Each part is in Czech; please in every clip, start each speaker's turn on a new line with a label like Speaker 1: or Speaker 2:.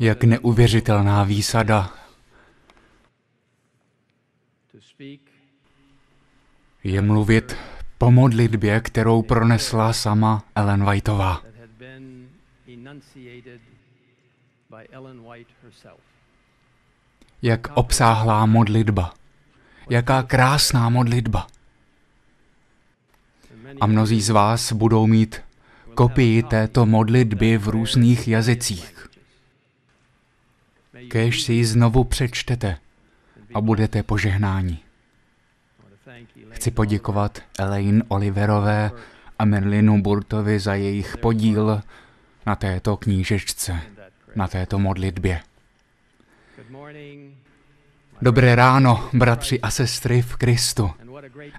Speaker 1: Jak neuvěřitelná výsada je mluvit po modlitbě, kterou pronesla sama Ellen Whiteová. Jak obsáhlá modlitba. Jaká krásná modlitba. A mnozí z vás budou mít kopii této modlitby v různých jazycích. Kéž si ji znovu přečtete a budete požehnáni. Chci poděkovat Elaine Oliverové a Merlinu Burtovi za jejich podíl na této knížečce, na této modlitbě. Dobré ráno, bratři a sestry v Kristu.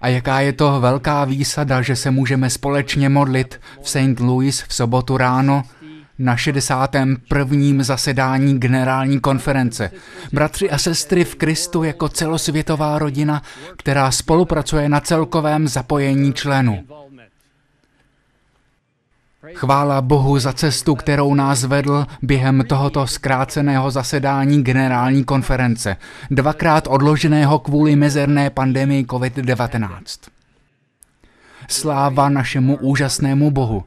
Speaker 1: A jaká je to velká výsada, že se můžeme společně modlit v St. Louis v sobotu ráno na 61. zasedání generální konference. Bratři a sestry v Kristu jako celosvětová rodina, která spolupracuje na celkovém zapojení členů. Chvála Bohu za cestu, kterou nás vedl během tohoto zkráceného zasedání generální konference, dvakrát odloženého kvůli mezerné pandemii COVID-19. Sláva našemu úžasnému Bohu,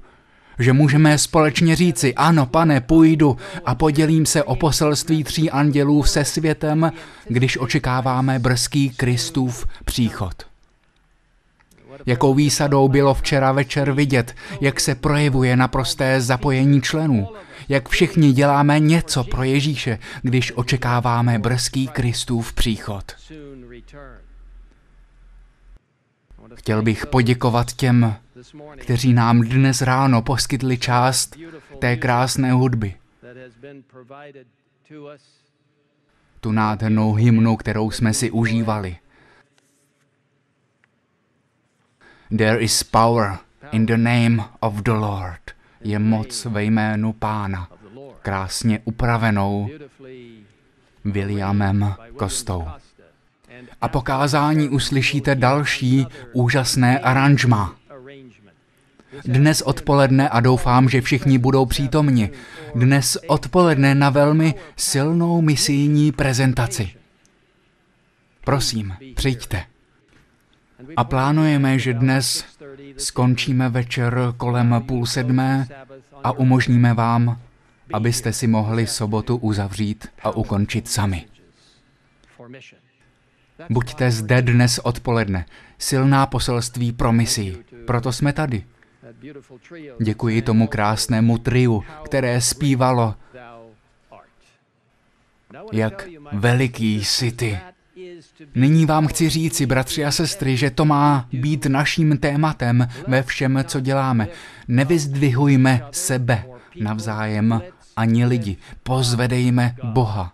Speaker 1: že můžeme společně říci, ano, pane, půjdu a podělím se o poselství tří andělů se světem, když očekáváme brzký Kristův příchod. Jakou výsadou bylo včera večer vidět, jak se projevuje naprosté zapojení členů, jak všichni děláme něco pro Ježíše, když očekáváme brzký Kristův příchod. Chtěl bych poděkovat těm, kteří nám dnes ráno poskytli část té krásné hudby. Tu nádhernou hymnu, kterou jsme si užívali. There is power in the name of the Lord. Je moc ve jménu Pána, krásně upravenou Williamem Kostou. A po kázání uslyšíte další úžasné aranžma. Dnes odpoledne, a doufám, že všichni budou přítomni, dnes odpoledne na velmi silnou misijní prezentaci. Prosím, přijďte. A plánujeme, že dnes skončíme večer kolem půl sedmé a umožníme vám, abyste si mohli sobotu uzavřít a ukončit sami. Buďte zde dnes odpoledne. Silná poselství pro misi. Proto jsme tady. Děkuji tomu krásnému triu, které zpívalo, jak veliký jsi ty. Nyní vám chci říci, bratři a sestry, že to má být naším tématem ve všem, co děláme. Nevyzdvihujme sebe navzájem ani lidi. Pozvedejme Boha.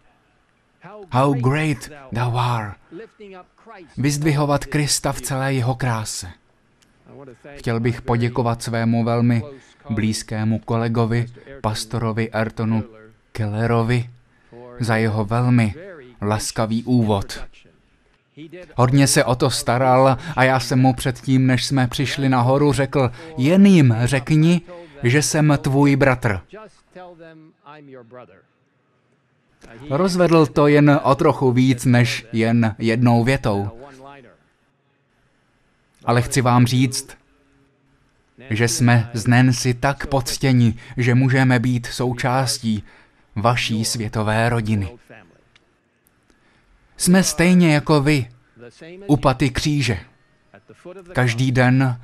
Speaker 1: How great thou art. Vyzdvihovat Krista v celé jeho kráse. Chtěl bych poděkovat svému velmi blízkému kolegovi, pastorovi Artonu Kellerovi, za jeho velmi laskavý úvod. Hodně se o to staral a já jsem mu předtím, než jsme přišli nahoru, řekl, jen jim řekni, že jsem tvůj bratr. Rozvedl to jen o trochu víc než jen jednou větou. Ale chci vám říct, že jsme z Nancy tak poctěni, že můžeme být součástí vaší světové rodiny. Jsme stejně jako vy, u paty kříže. Každý den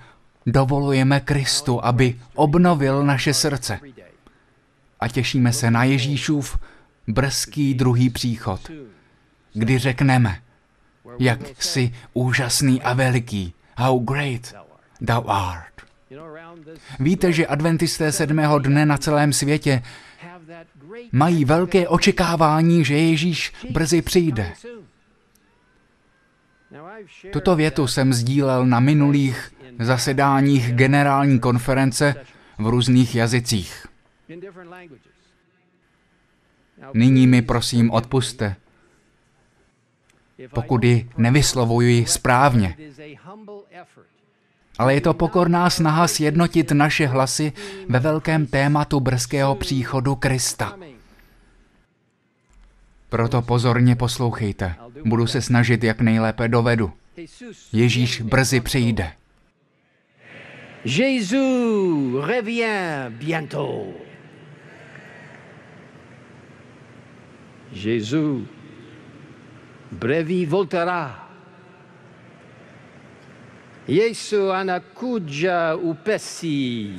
Speaker 1: dovolujeme Kristu, aby obnovil naše srdce. A těšíme se na Ježíšův brzký druhý příchod, kdy řekneme, jak jsi úžasný a veliký, how great thou art. Víte, že adventisté sedmého dne na celém světě mají velké očekávání, že Ježíš brzy přijde. Tuto větu jsem sdílel na minulých zasedáních generální konference v různých jazycích. Nyní mi prosím odpuste, pokud ji nevyslovuji správně. Ale je to pokorná snaha sjednotit naše hlasy ve velkém tématu brzkého příchodu Krista. Proto pozorně poslouchejte. Budu se snažit, jak nejlépe dovedu. Ježíš brzy přijde.
Speaker 2: Jésus bientôt. Jésus brevi volterà. Yesu anakuja upesi.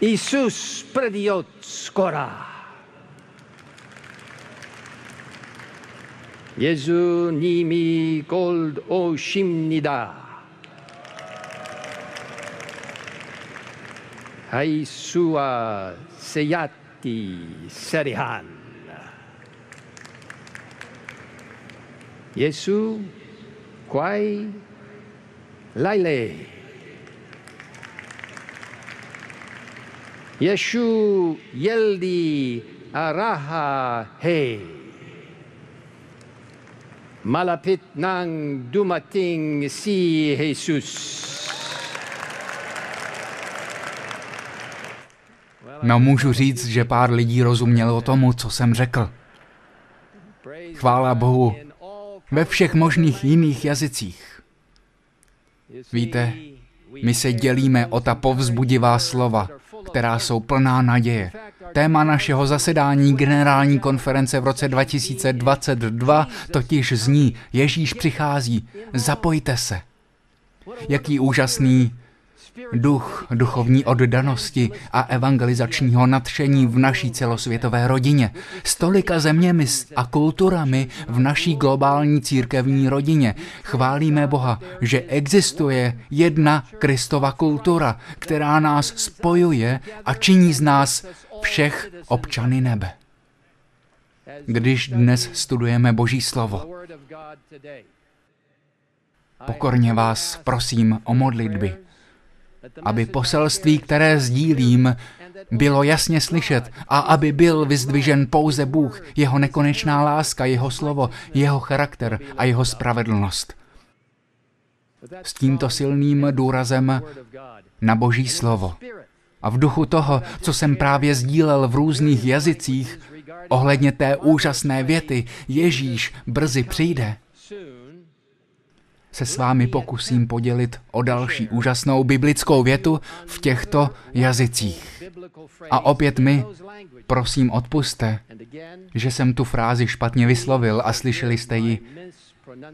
Speaker 2: Isus previot scora. Jezu nimi gold oshimnida. Haisua seiati serihan. Yesu quai laile. Yeshu yeldi araha he. Malapit nang dumating si Jesus.
Speaker 1: No můžu říct, že pár lidí rozumělo tomu, co jsem řekl. Chvála Bohu ve všech možných jiných jazycích. Víte, my se dělíme o ta povzbudivá slova, která jsou plná naděje. Téma našeho zasedání generální konference v roce 2022 totiž zní Ježíš přichází, zapojte se. Jaký úžasný duch duchovní oddanosti a evangelizačního nadšení v naší celosvětové rodině, s tolika zeměmi a kulturami v naší globální církevní rodině. Chválíme Boha, že existuje jedna Kristova kultura, která nás spojuje a činí z nás všech občany nebe. Když dnes studujeme Boží slovo, pokorně vás prosím o modlitby, aby poselství, které sdílím, bylo jasně slyšet a aby byl vyzdvižen pouze Bůh, jeho nekonečná láska, jeho slovo, jeho charakter a jeho spravedlnost. S tímto silným důrazem na Boží slovo a v duchu toho, co jsem právě sdílel v různých jazycích, ohledně té úžasné věty Ježíš brzy přijde, se s vámi pokusím podělit o další úžasnou biblickou větu v těchto jazycích. A opět mi, prosím, odpuste, že jsem tu frázi špatně vyslovil a slyšeli jste ji,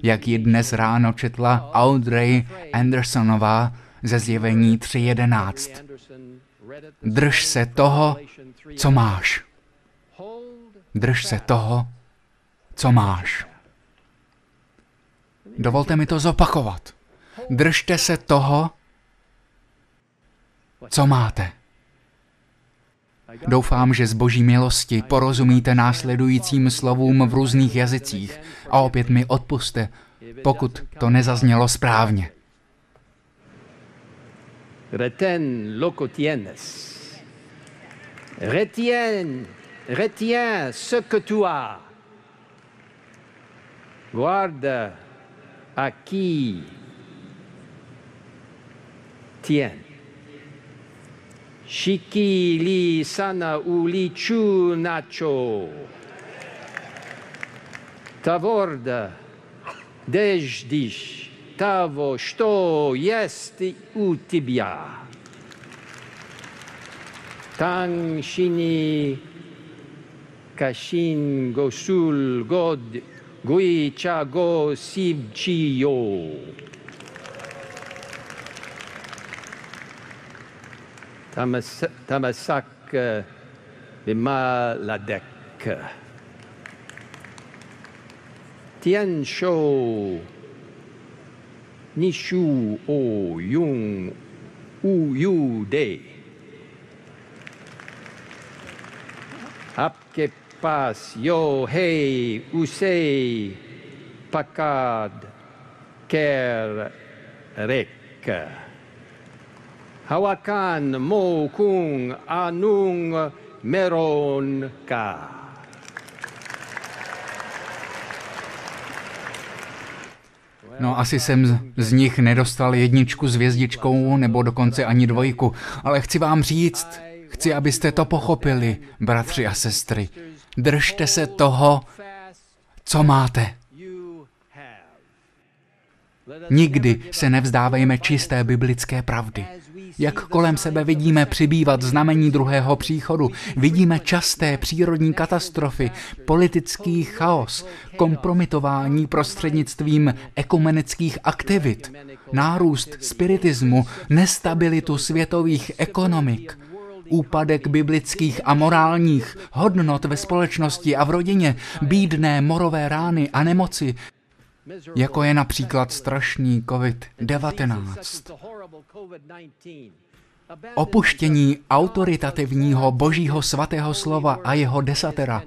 Speaker 1: jak ji dnes ráno četla Audrey Andersonová ze zjevení 3.11. Drž se toho, co máš. Drž se toho, co máš. Dovolte mi to zopakovat. Držte se toho, co máte. Doufám, že z boží milosti porozumíte následujícím slovům v různých jazycích a opět mi odpuste, pokud to nezaznělo správně.
Speaker 2: Retén lo que tienes. Retiens, retiens ce que tu as. Guarda aquí. Tien. Shiki li sana uli chu nacho. Tavorda dejdish tavo što jesti u tibia. Tang shini kashin gosul god Gui Chago Sibchio. Tamasak eh, Bimaladek. Tian Shou Nishu O Yung Uyu Day. Pas yo hei usei pakad ker rek. Hawakan mo kung anung meron ka.
Speaker 1: No asi jsem z, z nich nedostal jedničku s hvězdičkou nebo dokonce ani dvojku, ale chci vám říct, chci, abyste to pochopili, bratři a sestry, Držte se toho, co máte. Nikdy se nevzdávejme čisté biblické pravdy. Jak kolem sebe vidíme přibývat znamení druhého příchodu, vidíme časté přírodní katastrofy, politický chaos, kompromitování prostřednictvím ekumenických aktivit, nárůst spiritismu, nestabilitu světových ekonomik, úpadek biblických a morálních hodnot ve společnosti a v rodině, bídné morové rány a nemoci, jako je například strašný COVID-19. Opuštění autoritativního božího svatého slova a jeho desatera,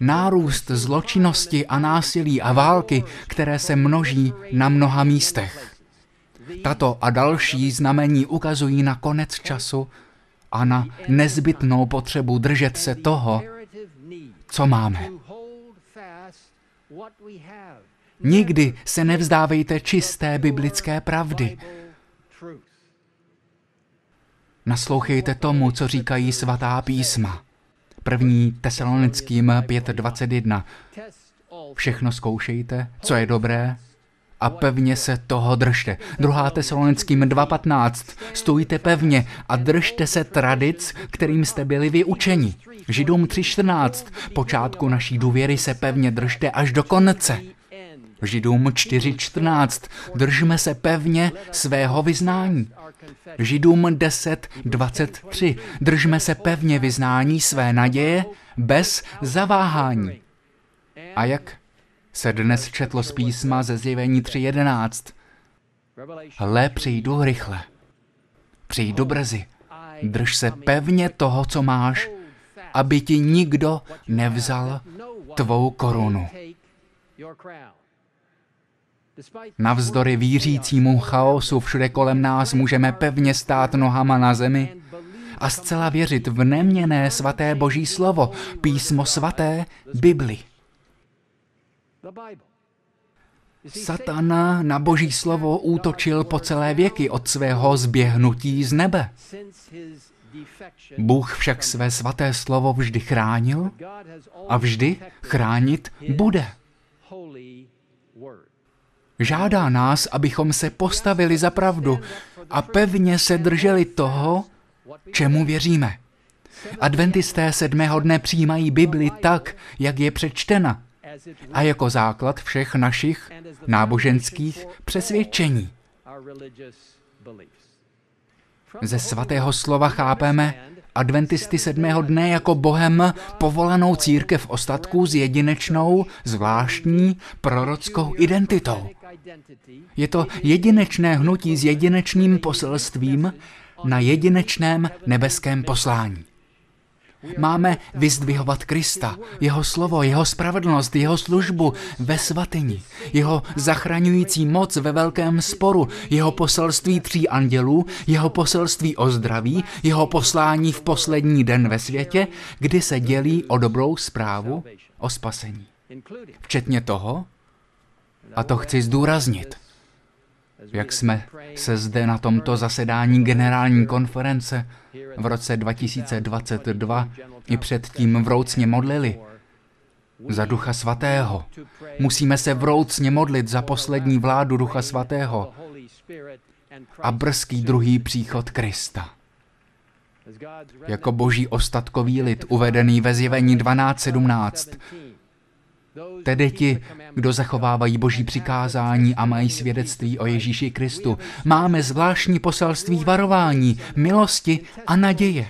Speaker 1: nárůst zločinnosti a násilí a války, které se množí na mnoha místech. Tato a další znamení ukazují na konec času a na nezbytnou potřebu držet se toho, co máme. Nikdy se nevzdávejte čisté biblické pravdy. Naslouchejte tomu, co říkají svatá písma. První tesalonickým 5.21. Všechno zkoušejte, co je dobré, a pevně se toho držte. Druhá tesalonickým 2.15. Stůjte pevně a držte se tradic, kterým jste byli vyučeni. Židům 3.14. Počátku naší důvěry se pevně držte až do konce. Židům 4.14. Držme se pevně svého vyznání. Židům 10.23. Držme se pevně vyznání své naděje bez zaváhání. A jak se dnes četlo z písma ze zjevení 3.11. Hle, přijdu rychle. Přijdu brzy. Drž se pevně toho, co máš, aby ti nikdo nevzal tvou korunu. Navzdory vířícímu chaosu všude kolem nás můžeme pevně stát nohama na zemi a zcela věřit v neměné svaté boží slovo, písmo svaté, Bibli. Satana na boží slovo útočil po celé věky od svého zběhnutí z nebe. Bůh však své svaté slovo vždy chránil a vždy chránit bude. Žádá nás, abychom se postavili za pravdu a pevně se drželi toho, čemu věříme. Adventisté sedmého dne přijímají Bibli tak, jak je přečtena a jako základ všech našich náboženských přesvědčení. Ze svatého slova chápeme adventisty sedmého dne jako Bohem povolanou církev ostatků s jedinečnou, zvláštní prorockou identitou. Je to jedinečné hnutí s jedinečným poselstvím na jedinečném nebeském poslání. Máme vyzdvihovat Krista, jeho slovo, jeho spravedlnost, jeho službu ve svatyni, jeho zachraňující moc ve velkém sporu, jeho poselství tří andělů, jeho poselství o zdraví, jeho poslání v poslední den ve světě, kdy se dělí o dobrou zprávu o spasení. Včetně toho, a to chci zdůraznit, jak jsme se zde na tomto zasedání generální konference v roce 2022 i předtím vroucně modlili za Ducha Svatého. Musíme se vroucně modlit za poslední vládu Ducha Svatého a brzký druhý příchod Krista. Jako boží ostatkový lid uvedený ve zjevení 12.17 Tedy ti, kdo zachovávají boží přikázání a mají svědectví o Ježíši Kristu, máme zvláštní poselství varování, milosti a naděje.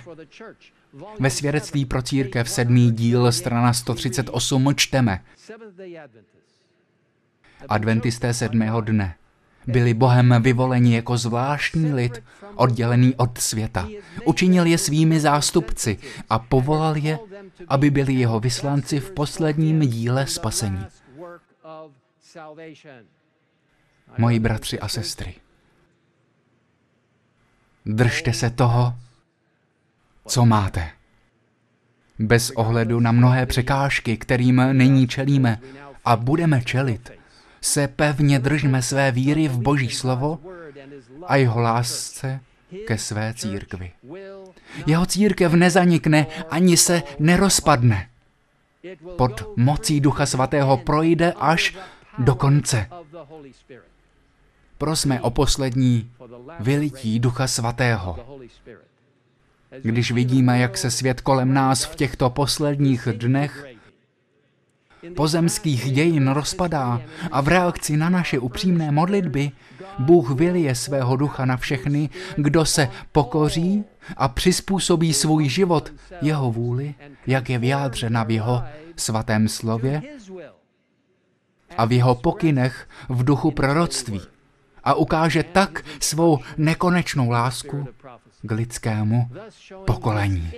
Speaker 1: Ve svědectví pro církev sedmý díl, strana 138, čteme. Adventisté sedmého dne byli Bohem vyvoleni jako zvláštní lid, oddělený od světa. Učinil je svými zástupci a povolal je, aby byli jeho vyslanci v posledním díle spasení. Moji bratři a sestry, držte se toho, co máte. Bez ohledu na mnohé překážky, kterým nyní čelíme a budeme čelit, se pevně držme své víry v Boží slovo a jeho lásce ke své církvi. Jeho církev nezanikne ani se nerozpadne. pod mocí Ducha Svatého projde až do konce. Prosme o poslední vylití Ducha Svatého. Když vidíme, jak se svět kolem nás v těchto posledních dnech pozemských dějin rozpadá a v reakci na naše upřímné modlitby Bůh vylije svého ducha na všechny, kdo se pokoří a přizpůsobí svůj život jeho vůli, jak je vyjádřena v jeho svatém slově a v jeho pokynech v duchu proroctví a ukáže tak svou nekonečnou lásku k lidskému pokolení.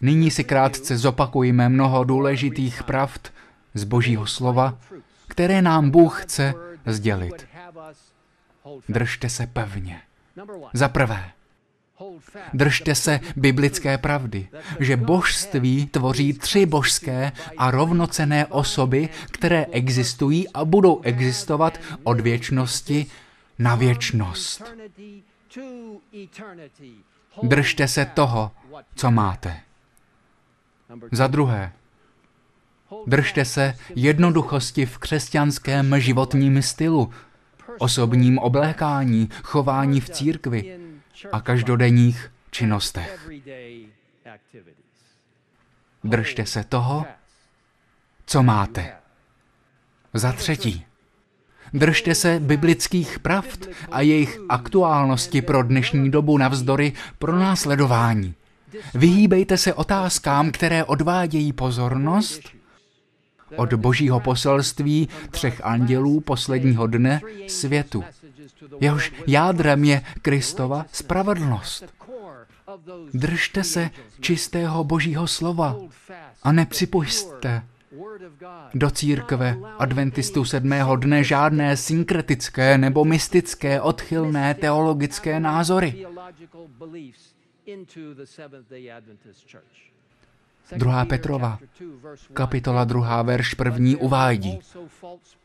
Speaker 1: Nyní si krátce zopakujeme mnoho důležitých pravd z Božího slova, které nám Bůh chce sdělit. Držte se pevně. Za prvé, Držte se biblické pravdy, že božství tvoří tři božské a rovnocené osoby, které existují a budou existovat od věčnosti na věčnost. Držte se toho, co máte. Za druhé, držte se jednoduchosti v křesťanském životním stylu, osobním oblékání, chování v církvi a každodenních činnostech. Držte se toho, co máte. Za třetí, Držte se biblických pravd a jejich aktuálnosti pro dnešní dobu navzdory pro následování. Vyhýbejte se otázkám, které odvádějí pozornost od božího poselství třech andělů posledního dne světu. Jehož jádrem je Kristova spravedlnost. Držte se čistého božího slova a nepřipustte do církve adventistů sedmého dne žádné synkretické nebo mystické odchylné teologické názory. 2. Petrova, kapitola 2. verš 1. uvádí.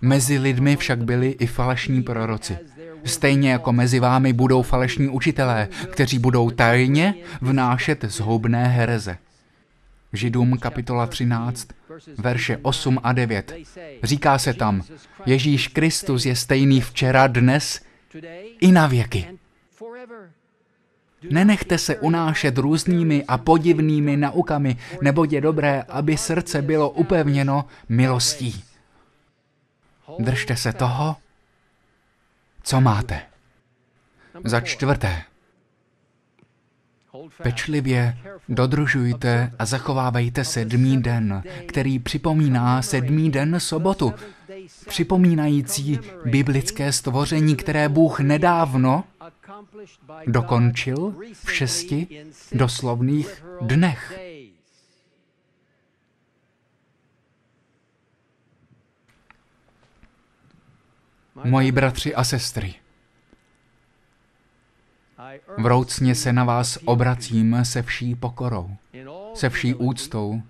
Speaker 1: Mezi lidmi však byli i falešní proroci. Stejně jako mezi vámi budou falešní učitelé, kteří budou tajně vnášet zhoubné hereze. Židům kapitola 13, verše 8 a 9. Říká se tam, Ježíš Kristus je stejný včera, dnes i na věky. Nenechte se unášet různými a podivnými naukami, nebo je dobré, aby srdce bylo upevněno milostí. Držte se toho, co máte. Za čtvrté, Pečlivě dodržujte a zachovávejte sedmý den, který připomíná sedmý den sobotu, připomínající biblické stvoření, které Bůh nedávno dokončil v šesti doslovných dnech. Moji bratři a sestry, Vroucně se na vás obracím se vší pokorou, se vší úctou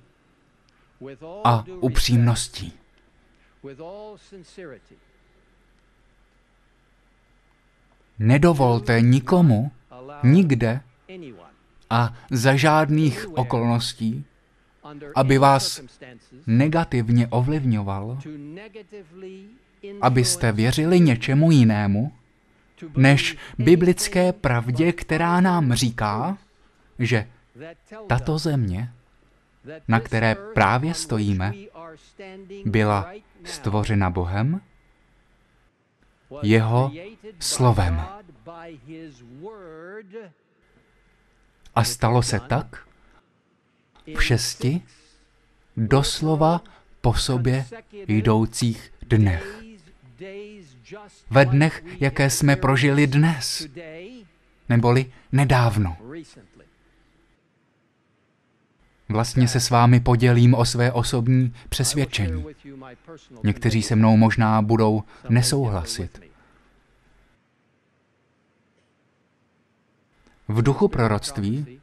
Speaker 1: a upřímností. Nedovolte nikomu, nikde a za žádných okolností, aby vás negativně ovlivňoval, abyste věřili něčemu jinému, než biblické pravdě, která nám říká, že tato země, na které právě stojíme, byla stvořena Bohem, jeho slovem. A stalo se tak v šesti doslova po sobě jdoucích dnech ve dnech, jaké jsme prožili dnes, neboli nedávno. Vlastně se s vámi podělím o své osobní přesvědčení. Někteří se mnou možná budou nesouhlasit. V duchu proroctví,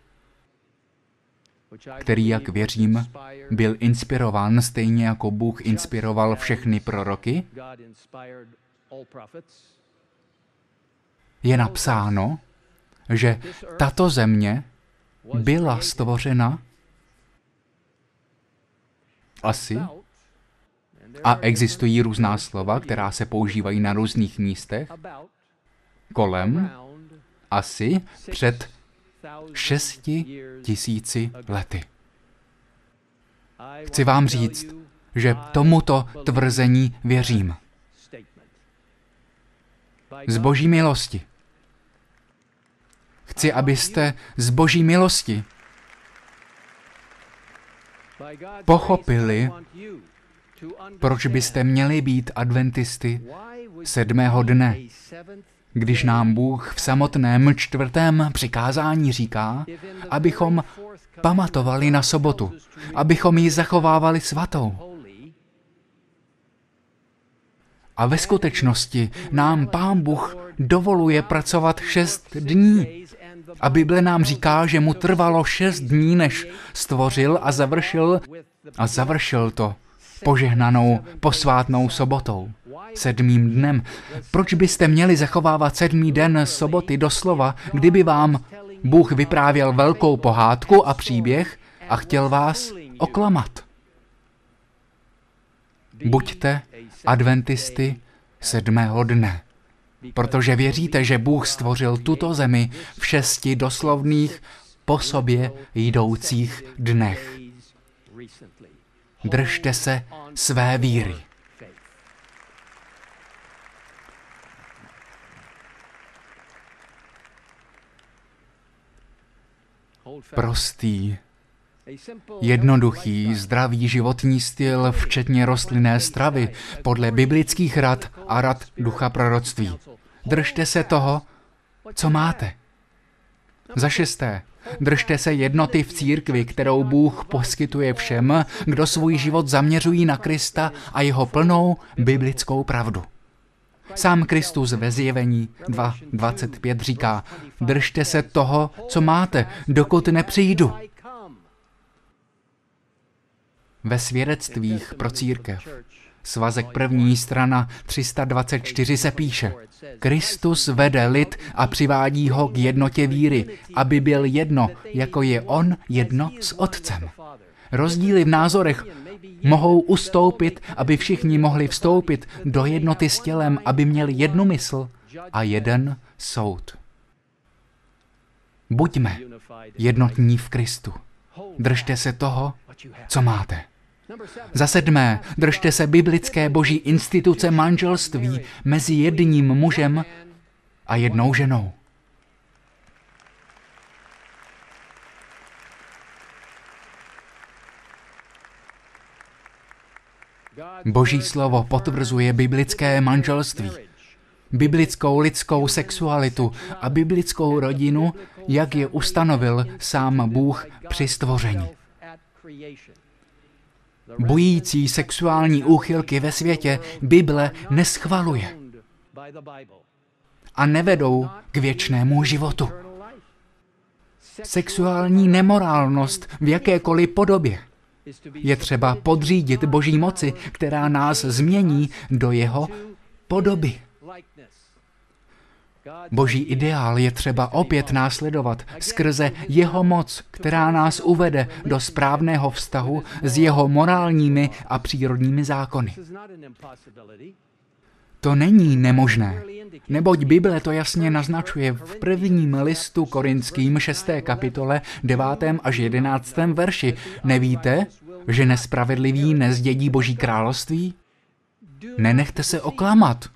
Speaker 1: který, jak věřím, byl inspirován stejně jako Bůh inspiroval všechny proroky, je napsáno, že tato země byla stvořena asi, a existují různá slova, která se používají na různých místech, kolem, asi před šesti tisíci lety. Chci vám říct, že tomuto tvrzení věřím. Z boží milosti. Chci, abyste z boží milosti pochopili, proč byste měli být adventisty sedmého dne, když nám Bůh v samotném čtvrtém přikázání říká, abychom pamatovali na sobotu, abychom ji zachovávali svatou. A ve skutečnosti nám Pán Bůh dovoluje pracovat šest dní. A Bible nám říká, že mu trvalo šest dní, než stvořil a završil a završil to požehnanou posvátnou sobotou, sedmým dnem. Proč byste měli zachovávat sedmý den soboty doslova, kdyby vám Bůh vyprávěl velkou pohádku a příběh a chtěl vás oklamat? Buďte adventisty sedmého dne, protože věříte, že Bůh stvořil tuto zemi v šesti doslovných po sobě jdoucích dnech. Držte se své víry. Prostý, jednoduchý, zdravý životní styl, včetně rostlinné stravy, podle biblických rad a rad ducha proroctví. Držte se toho, co máte. Za šesté, Držte se jednoty v církvi, kterou Bůh poskytuje všem, kdo svůj život zaměřují na Krista a jeho plnou biblickou pravdu. Sám Kristus ve zjevení 2.25 říká, držte se toho, co máte, dokud nepřijdu. Ve svědectvích pro církev Svazek první strana 324 se píše. Kristus vede lid a přivádí ho k jednotě víry, aby byl jedno, jako je on jedno s Otcem. Rozdíly v názorech mohou ustoupit, aby všichni mohli vstoupit do jednoty s tělem, aby měli jednu mysl a jeden soud. Buďme jednotní v Kristu. Držte se toho, co máte. Za sedmé, držte se biblické boží instituce manželství mezi jedním mužem a jednou ženou. Boží slovo potvrzuje biblické manželství, biblickou lidskou sexualitu a biblickou rodinu, jak je ustanovil sám Bůh při stvoření. Bojící sexuální úchylky ve světě Bible neschvaluje a nevedou k věčnému životu. Sexuální nemorálnost v jakékoliv podobě je třeba podřídit Boží moci, která nás změní do jeho podoby. Boží ideál je třeba opět následovat skrze jeho moc, která nás uvede do správného vztahu s jeho morálními a přírodními zákony. To není nemožné, neboť Bible to jasně naznačuje v prvním listu korinským 6. kapitole 9. až 11. verši. Nevíte, že nespravedliví nezdědí Boží království? Nenechte se oklamat.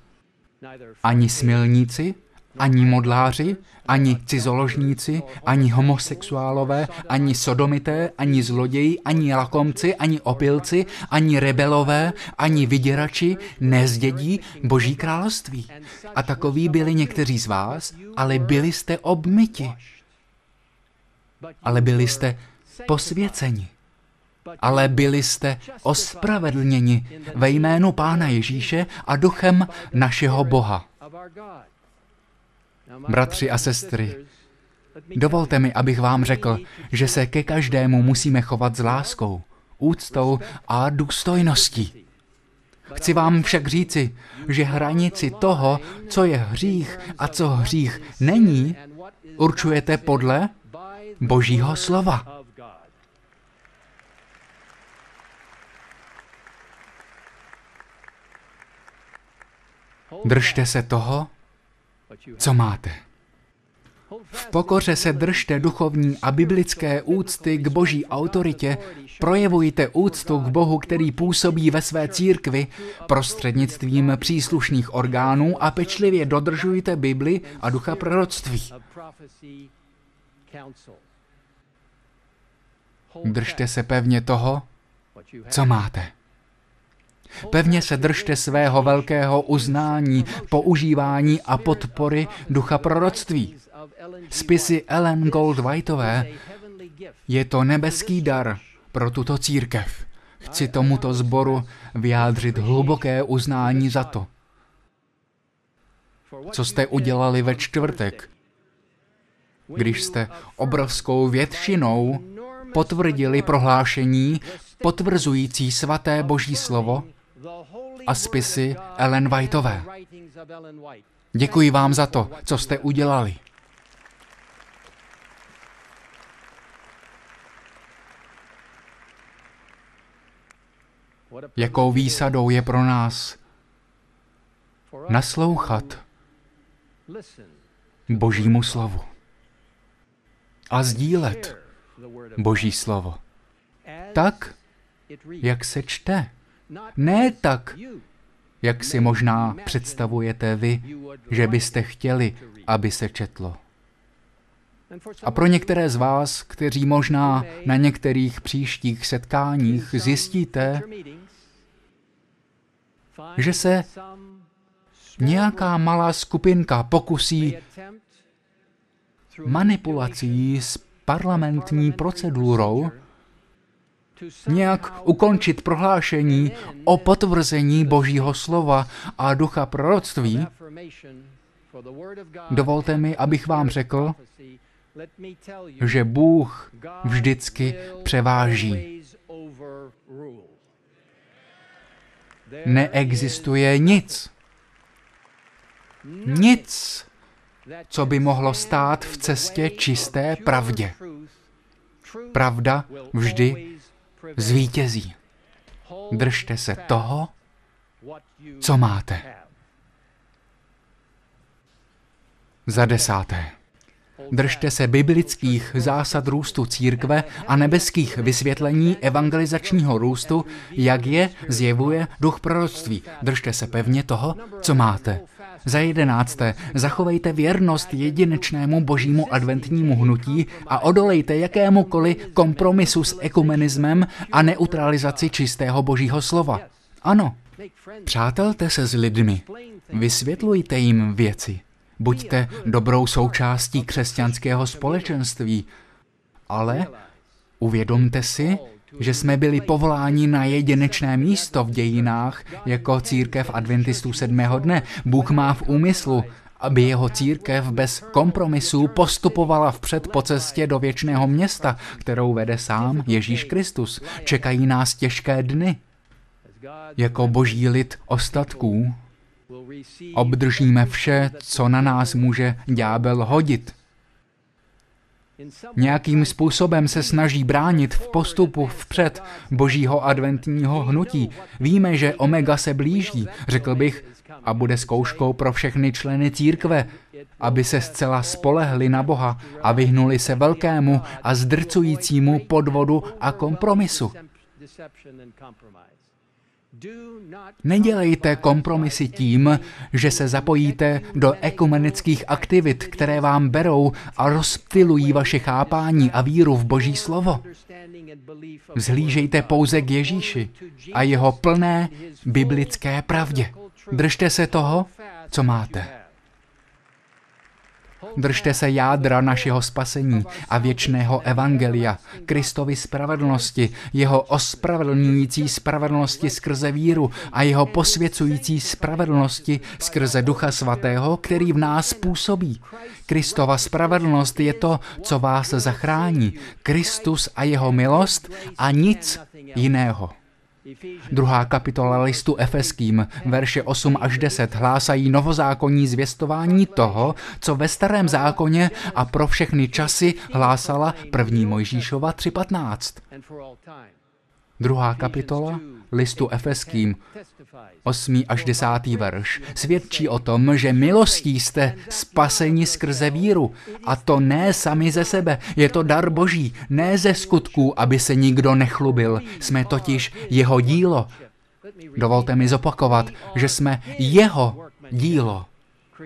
Speaker 1: Ani smilníci, ani modláři, ani cizoložníci, ani homosexuálové, ani sodomité, ani zloději, ani lakomci, ani opilci, ani rebelové, ani vyděrači nezdědí Boží království. A takoví byli někteří z vás, ale byli jste obmyti. Ale byli jste posvěceni. Ale byli jste ospravedlněni ve jménu Pána Ježíše a duchem našeho Boha. Bratři a sestry, dovolte mi, abych vám řekl, že se ke každému musíme chovat s láskou, úctou a důstojností. Chci vám však říci, že hranici toho, co je hřích a co hřích není, určujete podle Božího slova. Držte se toho, co máte. V pokoře se držte duchovní a biblické úcty k boží autoritě, projevujte úctu k Bohu, který působí ve své církvi prostřednictvím příslušných orgánů a pečlivě dodržujte Bibli a ducha proroctví. Držte se pevně toho, co máte. Pevně se držte svého velkého uznání, používání a podpory ducha proroctví. Spisy Ellen Gold Whiteové je to nebeský dar pro tuto církev. Chci tomuto sboru vyjádřit hluboké uznání za to, co jste udělali ve čtvrtek, když jste obrovskou většinou potvrdili prohlášení potvrzující svaté boží slovo a spisy Ellen Whiteové. Děkuji vám za to, co jste udělali. Jakou výsadou je pro nás naslouchat Božímu slovu a sdílet Boží slovo. Tak, jak se čte. Ne tak, jak si možná představujete vy, že byste chtěli, aby se četlo. A pro některé z vás, kteří možná na některých příštích setkáních zjistíte, že se nějaká malá skupinka pokusí manipulací s parlamentní procedurou nějak ukončit prohlášení o potvrzení Božího slova a ducha proroctví, dovolte mi, abych vám řekl, že Bůh vždycky převáží. Neexistuje nic, nic, co by mohlo stát v cestě čisté pravdě. Pravda vždy zvítězí. Držte se toho, co máte. Za desáté. Držte se biblických zásad růstu církve a nebeských vysvětlení evangelizačního růstu, jak je zjevuje duch proroctví. Držte se pevně toho, co máte. Za jedenácté, zachovejte věrnost jedinečnému božímu adventnímu hnutí a odolejte jakémukoliv kompromisu s ekumenismem a neutralizaci čistého božího slova. Ano, přátelte se s lidmi, vysvětlujte jim věci. Buďte dobrou součástí křesťanského společenství, ale uvědomte si, že jsme byli povoláni na jedinečné místo v dějinách jako církev adventistů sedmého dne. Bůh má v úmyslu, aby jeho církev bez kompromisů postupovala vpřed po cestě do věčného města, kterou vede sám Ježíš Kristus. Čekají nás těžké dny. Jako boží lid ostatků obdržíme vše, co na nás může ďábel hodit. Nějakým způsobem se snaží bránit v postupu vpřed božího adventního hnutí. Víme, že Omega se blíží, řekl bych, a bude zkouškou pro všechny členy církve, aby se zcela spolehli na Boha a vyhnuli se velkému a zdrcujícímu podvodu a kompromisu. Nedělejte kompromisy tím, že se zapojíte do ekumenických aktivit, které vám berou a rozptilují vaše chápání a víru v Boží slovo. Zhlížejte pouze k Ježíši a jeho plné biblické pravdě. Držte se toho, co máte. Držte se jádra našeho spasení a věčného evangelia, Kristovi spravedlnosti, jeho ospravedlňující spravedlnosti skrze víru a jeho posvěcující spravedlnosti skrze Ducha Svatého, který v nás působí. Kristova spravedlnost je to, co vás zachrání. Kristus a jeho milost a nic jiného. Druhá kapitola listu Efeským, verše 8 až 10, hlásají novozákonní zvěstování toho, co ve starém zákoně a pro všechny časy hlásala první Mojžíšova 3.15. Druhá kapitola listu Efeským, 8. až 10. verš, svědčí o tom, že milostí jste spaseni skrze víru. A to ne sami ze sebe, je to dar boží, ne ze skutků, aby se nikdo nechlubil. Jsme totiž jeho dílo. Dovolte mi zopakovat, že jsme jeho dílo.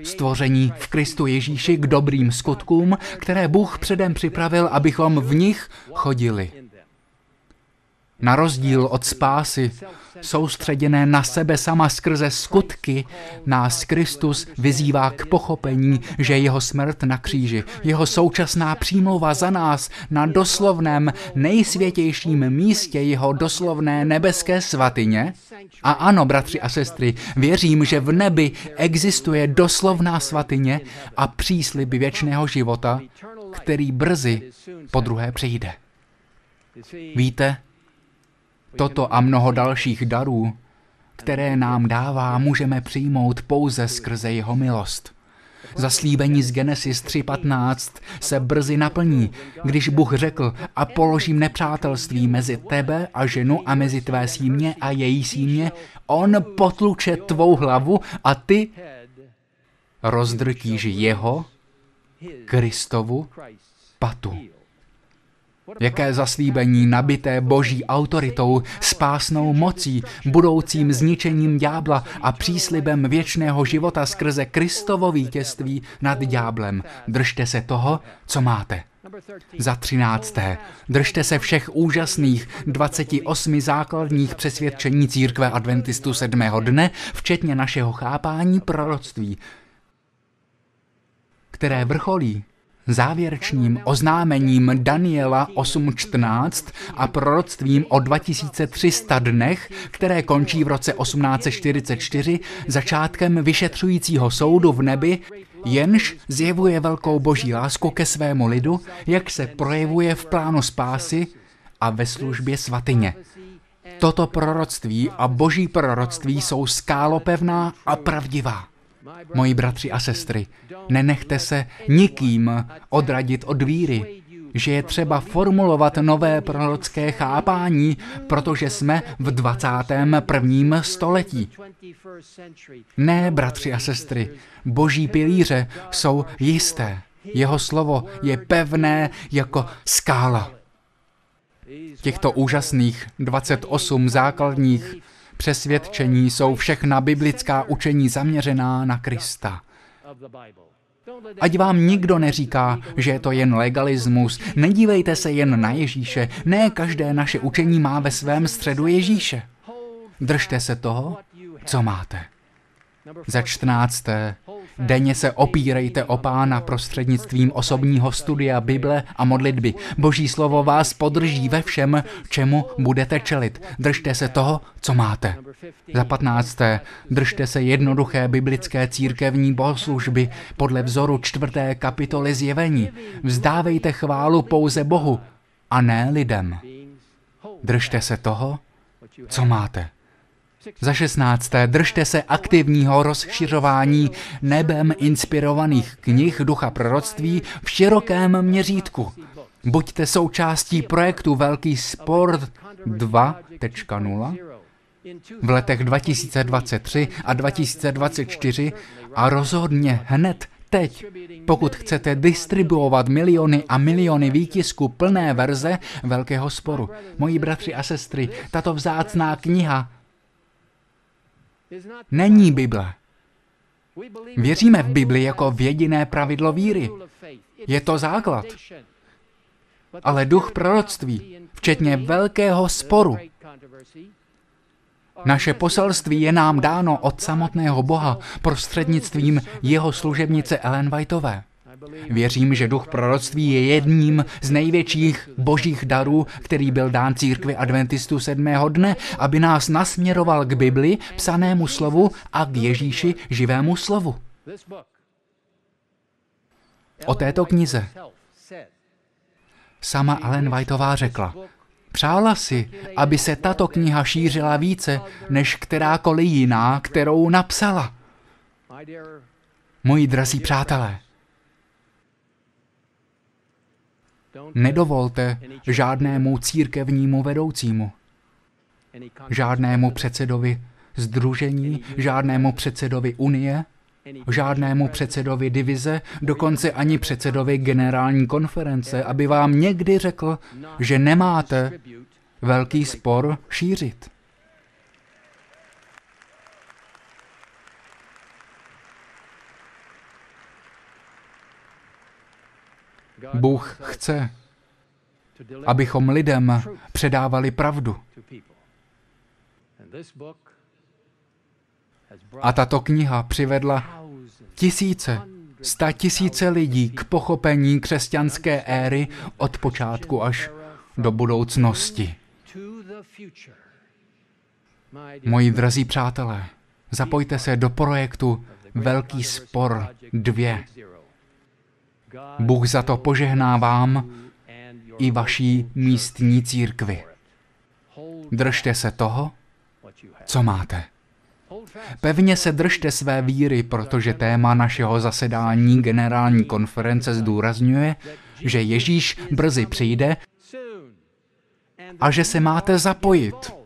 Speaker 1: Stvoření v Kristu Ježíši k dobrým skutkům, které Bůh předem připravil, abychom v nich chodili. Na rozdíl od spásy, soustředěné na sebe sama skrze skutky, nás Kristus vyzývá k pochopení, že jeho smrt na kříži, jeho současná přímluva za nás na doslovném nejsvětějším místě jeho doslovné nebeské svatyně. A ano, bratři a sestry, věřím, že v nebi existuje doslovná svatyně a příslib věčného života, který brzy po druhé přijde. Víte, Toto a mnoho dalších darů, které nám dává, můžeme přijmout pouze skrze jeho milost. Zaslíbení z Genesis 3.15 se brzy naplní, když Bůh řekl a položím nepřátelství mezi tebe a ženu a mezi tvé símě a její símě, on potluče tvou hlavu a ty rozdrtíš jeho, Kristovu, patu. Jaké zaslíbení nabité boží autoritou, spásnou mocí, budoucím zničením ďábla a příslibem věčného života skrze Kristovo vítězství nad ďáblem. Držte se toho, co máte. Za třinácté, držte se všech úžasných 28 základních přesvědčení církve adventistů sedmého dne, včetně našeho chápání proroctví, které vrcholí závěrečným oznámením Daniela 8.14 a proroctvím o 2300 dnech, které končí v roce 1844 začátkem vyšetřujícího soudu v nebi, jenž zjevuje velkou boží lásku ke svému lidu, jak se projevuje v plánu spásy a ve službě svatyně. Toto proroctví a boží proroctví jsou skálopevná a pravdivá. Moji bratři a sestry, nenechte se nikým odradit od víry, že je třeba formulovat nové prorocké chápání, protože jsme v 21. století. Ne, bratři a sestry, boží pilíře jsou jisté. Jeho slovo je pevné jako skála. Těchto úžasných 28 základních přesvědčení jsou všechna biblická učení zaměřená na Krista. Ať vám nikdo neříká, že je to jen legalismus, nedívejte se jen na Ježíše, ne každé naše učení má ve svém středu Ježíše. Držte se toho, co máte. Za čtrnácté, denně se opírejte o pána prostřednictvím osobního studia Bible a modlitby. Boží slovo vás podrží ve všem, čemu budete čelit. Držte se toho, co máte. Za patnácté, držte se jednoduché biblické církevní bohoslužby podle vzoru čtvrté kapitoly zjevení. Vzdávejte chválu pouze Bohu a ne lidem. Držte se toho, co máte. Za šestnácté, držte se aktivního rozšiřování nebem inspirovaných knih ducha proroctví v širokém měřítku. Buďte součástí projektu Velký sport 2.0 v letech 2023 a 2024 a rozhodně hned teď, pokud chcete distribuovat miliony a miliony výtisků plné verze Velkého sporu. Moji bratři a sestry, tato vzácná kniha není Bible. Věříme v Bibli jako v jediné pravidlo víry. Je to základ. Ale duch proroctví, včetně velkého sporu, naše poselství je nám dáno od samotného Boha prostřednictvím jeho služebnice Ellen Whiteové. Věřím, že duch proroctví je jedním z největších božích darů, který byl dán církvi adventistů sedmého dne, aby nás nasměroval k Bibli, psanému slovu a k Ježíši živému slovu. O této knize sama Ellen Whiteová řekla, Přála si, aby se tato kniha šířila více než kterákoliv jiná, kterou napsala. Moji drazí přátelé, nedovolte žádnému církevnímu vedoucímu, žádnému předsedovi združení, žádnému předsedovi unie, žádnému předsedovi divize, dokonce ani předsedovi generální konference, aby vám někdy řekl, že nemáte velký spor šířit. Bůh chce, abychom lidem předávali pravdu. A tato kniha přivedla tisíce, sta tisíce lidí k pochopení křesťanské éry od počátku až do budoucnosti. Moji drazí přátelé, zapojte se do projektu Velký spor 2. Bůh za to požehná vám i vaší místní církvi. Držte se toho, co máte. Pevně se držte své víry, protože téma našeho zasedání generální konference zdůrazňuje, že Ježíš brzy přijde a že se máte zapojit.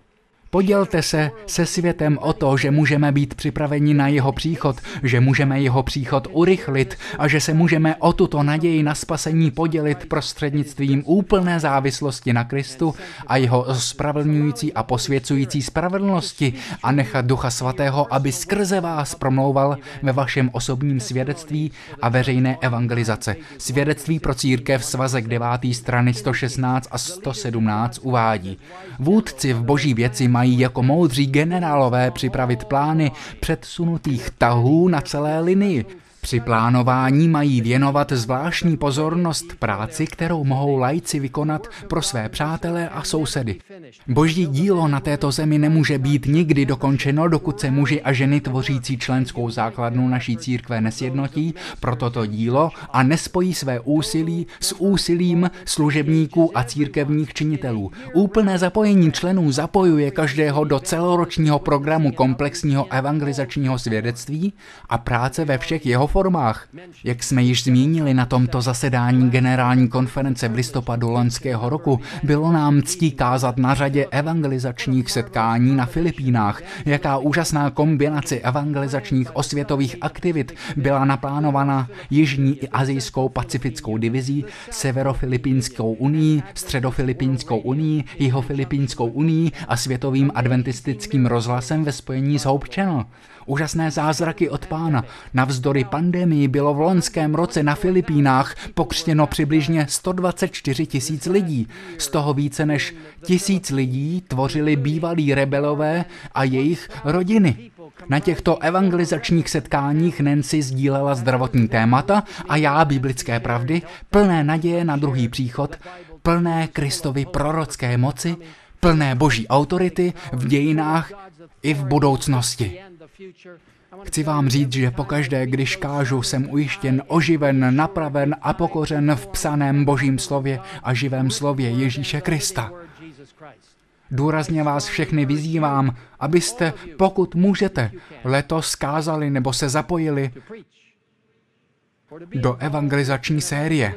Speaker 1: Podělte se se světem o to, že můžeme být připraveni na jeho příchod, že můžeme jeho příchod urychlit a že se můžeme o tuto naději na spasení podělit prostřednictvím úplné závislosti na Kristu a jeho spravedlňující a posvěcující spravedlnosti a nechat Ducha Svatého, aby skrze vás promlouval ve vašem osobním svědectví a veřejné evangelizace. Svědectví pro církev svazek 9. strany 116 a 117 uvádí. Vůdci v boží věci mají mají jako moudří generálové připravit plány předsunutých tahů na celé linii, při plánování mají věnovat zvláštní pozornost práci, kterou mohou lajci vykonat pro své přátele a sousedy. Boží dílo na této zemi nemůže být nikdy dokončeno, dokud se muži a ženy tvořící členskou základnu naší církve nesjednotí pro toto dílo a nespojí své úsilí s úsilím služebníků a církevních činitelů. Úplné zapojení členů zapojuje každého do celoročního programu komplexního evangelizačního svědectví a práce ve všech jeho formách. Jak jsme již zmínili na tomto zasedání generální konference v listopadu loňského roku, bylo nám ctí kázat na řadě evangelizačních setkání na Filipínách. Jaká úžasná kombinace evangelizačních osvětových aktivit byla naplánována Jižní i Azijskou pacifickou divizí, Severofilipínskou unii, Středofilipínskou unii, Jihofilipínskou unii a Světovým adventistickým rozhlasem ve spojení s Hope Channel. Úžasné zázraky od pána. Navzdory pandemii bylo v loňském roce na Filipínách pokřtěno přibližně 124 tisíc lidí. Z toho více než tisíc lidí tvořili bývalí rebelové a jejich rodiny. Na těchto evangelizačních setkáních Nancy sdílela zdravotní témata a já biblické pravdy, plné naděje na druhý příchod, plné Kristovy prorocké moci, plné boží autority v dějinách i v budoucnosti. Chci vám říct, že pokaždé, když kážu, jsem ujištěn, oživen, napraven a pokořen v psaném božím slově a živém slově Ježíše Krista. Důrazně vás všechny vyzývám, abyste, pokud můžete, letos kázali nebo se zapojili do evangelizační série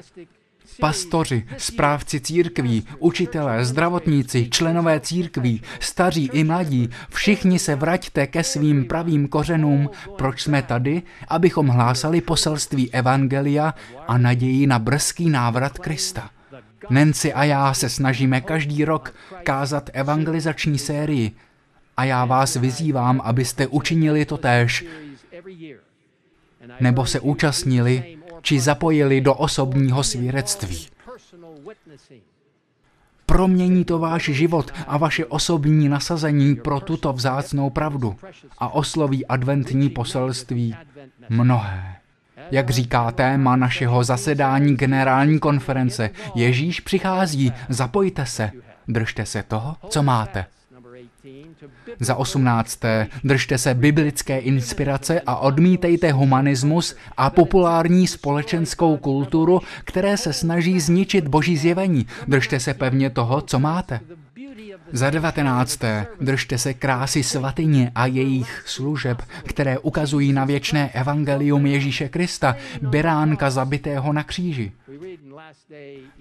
Speaker 1: pastoři, správci církví, učitelé, zdravotníci, členové církví, staří i mladí, všichni se vraťte ke svým pravým kořenům, proč jsme tady, abychom hlásali poselství Evangelia a naději na brzký návrat Krista. Nancy a já se snažíme každý rok kázat evangelizační sérii. A já vás vyzývám, abyste učinili to též, nebo se účastnili či zapojili do osobního svědectví. Promění to váš život a vaše osobní nasazení pro tuto vzácnou pravdu a osloví adventní poselství mnohé. Jak říká téma našeho zasedání generální konference, Ježíš přichází, zapojte se, držte se toho, co máte. Za osmnácté, držte se biblické inspirace a odmítejte humanismus a populární společenskou kulturu, které se snaží zničit boží zjevení. Držte se pevně toho, co máte. Za devatenácté, držte se krásy svatyně a jejich služeb, které ukazují na věčné evangelium Ježíše Krista, beránka zabitého na kříži.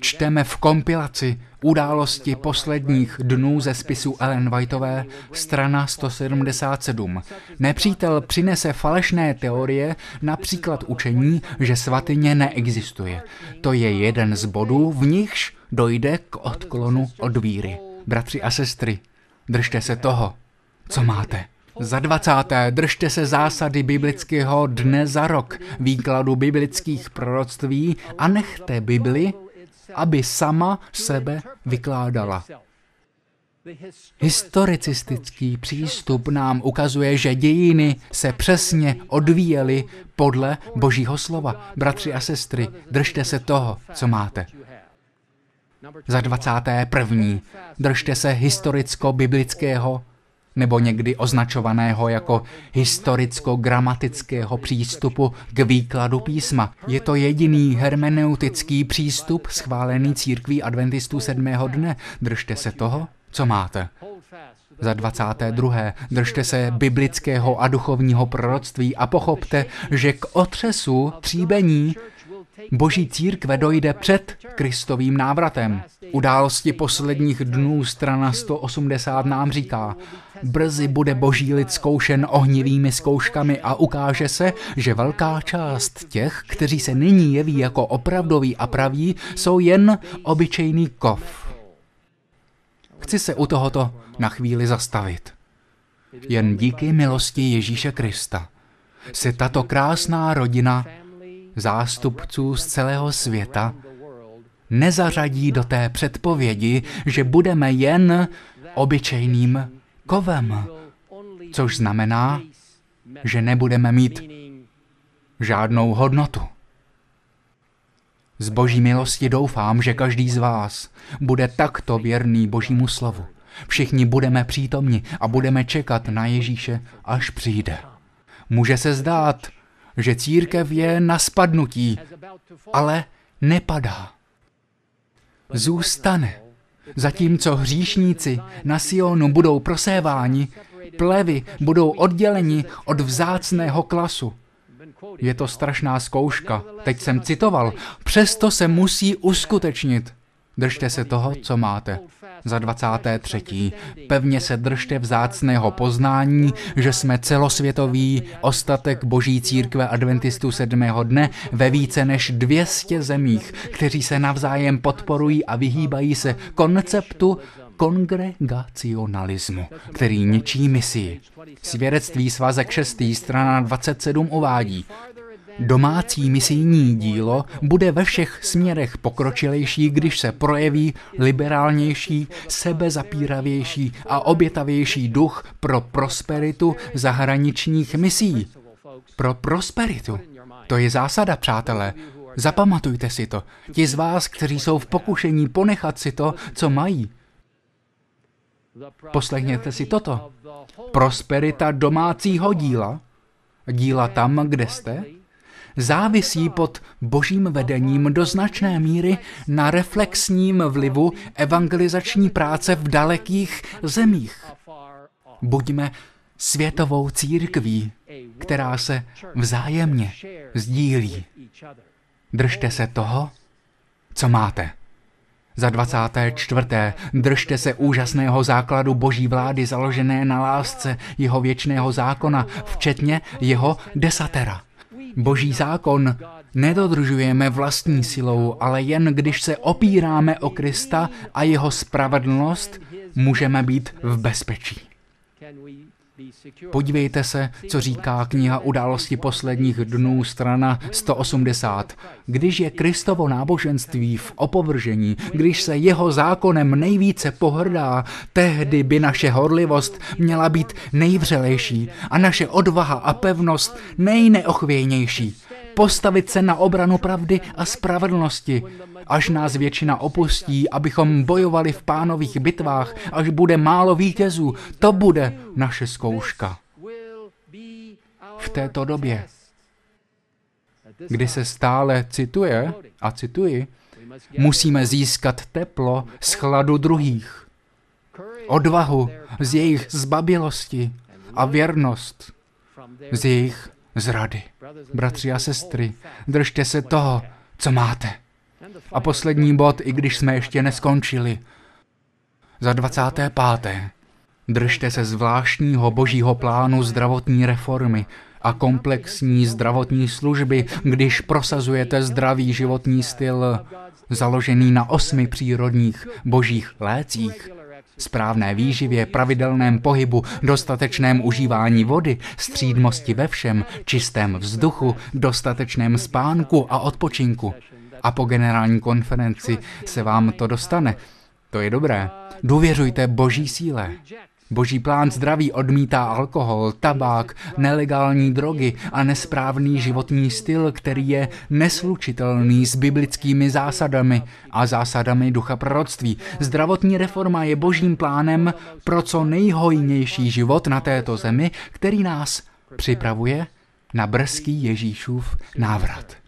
Speaker 1: Čteme v kompilaci události posledních dnů ze spisu Ellen Whiteové, strana 177. Nepřítel přinese falešné teorie, například učení, že svatyně neexistuje. To je jeden z bodů, v nichž dojde k odklonu od víry. Bratři a sestry, držte se toho, co máte. Za dvacáté, držte se zásady biblického dne za rok, výkladu biblických proroctví a nechte Bibli, aby sama sebe vykládala. Historicistický přístup nám ukazuje, že dějiny se přesně odvíjely podle Božího slova. Bratři a sestry, držte se toho, co máte. Za 21. Držte se historicko-biblického nebo někdy označovaného jako historicko-gramatického přístupu k výkladu písma. Je to jediný hermeneutický přístup schválený církví adventistů sedmého dne. Držte se toho, co máte. Za 22. Držte se biblického a duchovního proroctví a pochopte, že k otřesu tříbení Boží církve dojde před Kristovým návratem. Události posledních dnů strana 180 nám říká, brzy bude boží lid zkoušen ohnivými zkouškami a ukáže se, že velká část těch, kteří se nyní jeví jako opravdoví a praví, jsou jen obyčejný kov. Chci se u tohoto na chvíli zastavit. Jen díky milosti Ježíše Krista se tato krásná rodina zástupců z celého světa nezařadí do té předpovědi, že budeme jen obyčejným kovem, což znamená, že nebudeme mít žádnou hodnotu. Z boží milosti doufám, že každý z vás bude takto věrný božímu slovu. Všichni budeme přítomni a budeme čekat na Ježíše, až přijde. Může se zdát, že církev je na spadnutí, ale nepadá. Zůstane. Zatímco hříšníci na Sionu budou proséváni, plevy budou odděleni od vzácného klasu. Je to strašná zkouška, teď jsem citoval, přesto se musí uskutečnit. Držte se toho, co máte. Za 23. Pevně se držte vzácného poznání, že jsme celosvětový ostatek Boží církve adventistů sedmého dne ve více než 200 zemích, kteří se navzájem podporují a vyhýbají se konceptu kongregacionalismu, který ničí misii. Svědectví svazek 6. strana 27 uvádí, Domácí misijní dílo bude ve všech směrech pokročilejší, když se projeví liberálnější, sebezapíravější a obětavější duch pro prosperitu zahraničních misí. Pro prosperitu. To je zásada, přátelé. Zapamatujte si to. Ti z vás, kteří jsou v pokušení ponechat si to, co mají. Poslechněte si toto. Prosperita domácího díla, díla tam, kde jste, závisí pod božím vedením do značné míry na reflexním vlivu evangelizační práce v dalekých zemích. Buďme světovou církví, která se vzájemně sdílí. Držte se toho, co máte. Za 24. držte se úžasného základu boží vlády založené na lásce jeho věčného zákona, včetně jeho desatera. Boží zákon nedodržujeme vlastní silou, ale jen když se opíráme o Krista a jeho spravedlnost, můžeme být v bezpečí. Podívejte se, co říká kniha Události posledních dnů, strana 180. Když je Kristovo náboženství v opovržení, když se jeho zákonem nejvíce pohrdá, tehdy by naše horlivost měla být nejvřelejší a naše odvaha a pevnost nejneochvějnější. postavit se na obranu pravdy a spravedlnosti, až nás většina opustí, abychom bojovali v pánových bitvách, až bude málo vítězů. To bude naše zkouška. V této době, kdy se stále cituje, a cituji, musíme získat teplo z chladu druhých, odvahu z jejich zbabilosti a věrnost z jejich zrady. Bratři a sestry, držte se toho, co máte. A poslední bod, i když jsme ještě neskončili. Za 25. Držte se zvláštního božího plánu zdravotní reformy a komplexní zdravotní služby, když prosazujete zdravý životní styl založený na osmi přírodních božích lécích správné výživě, pravidelném pohybu, dostatečném užívání vody, střídmosti ve všem, čistém vzduchu, dostatečném spánku a odpočinku. A po generální konferenci se vám to dostane. To je dobré. Důvěřujte boží síle. Boží plán zdraví odmítá alkohol, tabák, nelegální drogy a nesprávný životní styl, který je neslučitelný s biblickými zásadami a zásadami ducha proroctví. Zdravotní reforma je božím plánem pro co nejhojnější život na této zemi, který nás připravuje na brzký Ježíšův návrat.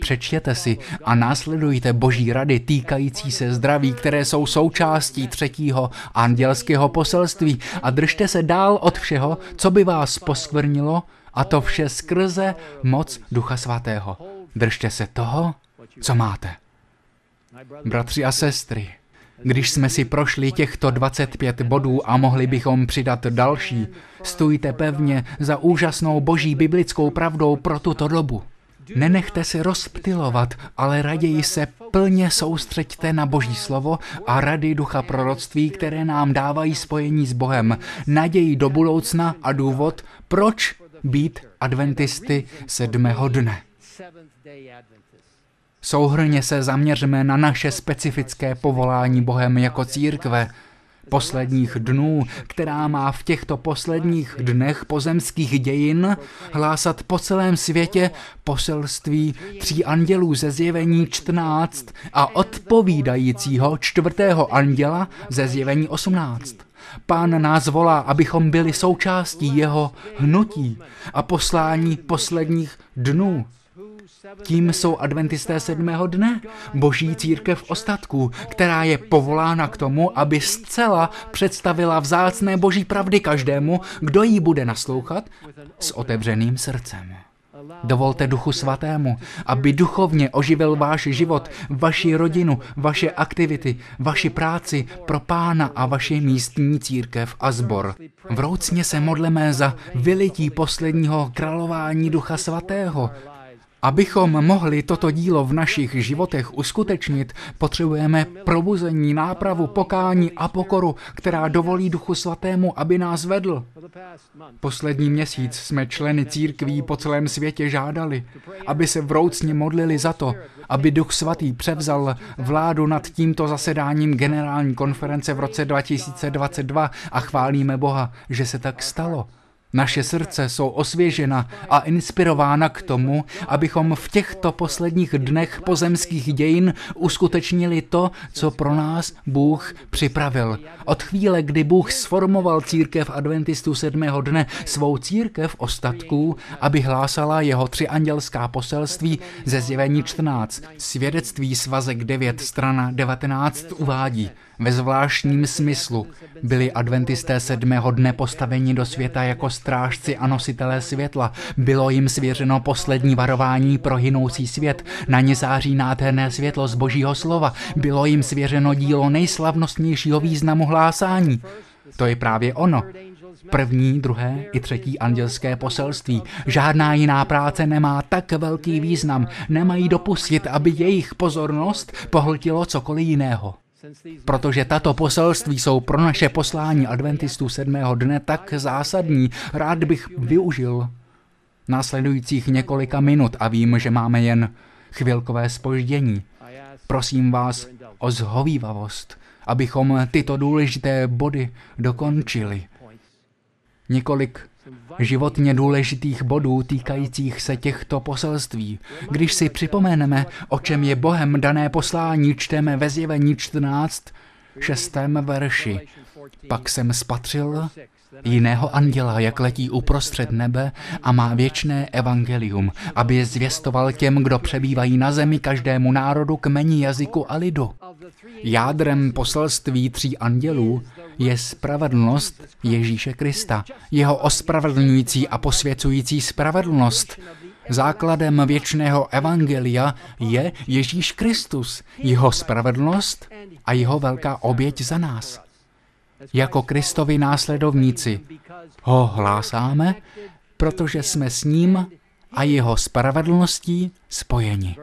Speaker 1: Přečtěte si a následujte boží rady týkající se zdraví, které jsou součástí třetího andělského poselství a držte se dál od všeho, co by vás poskvrnilo a to vše skrze moc Ducha Svatého. Držte se toho, co máte. Bratři a sestry, když jsme si prošli těchto 25 bodů a mohli bychom přidat další, stůjte pevně za úžasnou boží biblickou pravdou pro tuto dobu. Nenechte se rozptilovat, ale raději se plně soustřeďte na Boží slovo a rady ducha proroctví, které nám dávají spojení s Bohem, naději do budoucna a důvod, proč být adventisty sedmého dne. Souhrně se zaměřme na naše specifické povolání Bohem jako církve, posledních dnů, která má v těchto posledních dnech pozemských dějin hlásat po celém světě poselství tří andělů ze zjevení 14 a odpovídajícího čtvrtého anděla ze zjevení 18. Pán nás volá, abychom byli součástí jeho hnutí a poslání posledních dnů. Tím jsou adventisté sedmého dne, boží církev ostatků, která je povolána k tomu, aby zcela představila vzácné boží pravdy každému, kdo jí bude naslouchat s otevřeným srdcem. Dovolte Duchu Svatému, aby duchovně oživil váš život, vaši rodinu, vaše aktivity, vaši práci pro pána a vaši místní církev a zbor. Vroucně se modleme za vylití posledního králování Ducha Svatého, Abychom mohli toto dílo v našich životech uskutečnit, potřebujeme probuzení, nápravu, pokání a pokoru, která dovolí Duchu Svatému, aby nás vedl. Poslední měsíc jsme členy církví po celém světě žádali, aby se vroucně modlili za to, aby Duch Svatý převzal vládu nad tímto zasedáním generální konference v roce 2022 a chválíme Boha, že se tak stalo. Naše srdce jsou osvěžena a inspirována k tomu, abychom v těchto posledních dnech pozemských dějin uskutečnili to, co pro nás Bůh připravil. Od chvíle, kdy Bůh sformoval církev adventistů sedmého dne, svou církev ostatků, aby hlásala jeho tři andělská poselství ze zjevení 14. Svědectví svazek 9, strana 19 uvádí. Ve zvláštním smyslu byli adventisté sedmého dne postaveni do světa jako strážci a nositelé světla. Bylo jim svěřeno poslední varování pro hynoucí svět. Na ně září nádherné světlo z božího slova. Bylo jim svěřeno dílo nejslavnostnějšího významu hlásání. To je právě ono. První, druhé i třetí andělské poselství. Žádná jiná práce nemá tak velký význam. Nemají dopustit, aby jejich pozornost pohltilo cokoliv jiného. Protože tato poselství jsou pro naše poslání adventistů sedmého dne tak zásadní, rád bych využil následujících několika minut a vím, že máme jen chvilkové spoždění. Prosím vás o zhovývavost, abychom tyto důležité body dokončili. Několik životně důležitých bodů týkajících se těchto poselství. Když si připomeneme, o čem je Bohem dané poslání, čteme ve zjevení 14, šestém verši. Pak jsem spatřil jiného anděla, jak letí uprostřed nebe a má věčné evangelium, aby je zvěstoval těm, kdo přebývají na zemi, každému národu, kmeni, jazyku a lidu. Jádrem poselství tří andělů je spravedlnost Ježíše Krista, jeho ospravedlňující a posvěcující spravedlnost. Základem věčného evangelia je Ježíš Kristus, jeho spravedlnost a jeho velká oběť za nás. Jako Kristovi následovníci ho hlásáme, protože jsme s ním a jeho spravedlností spojeni.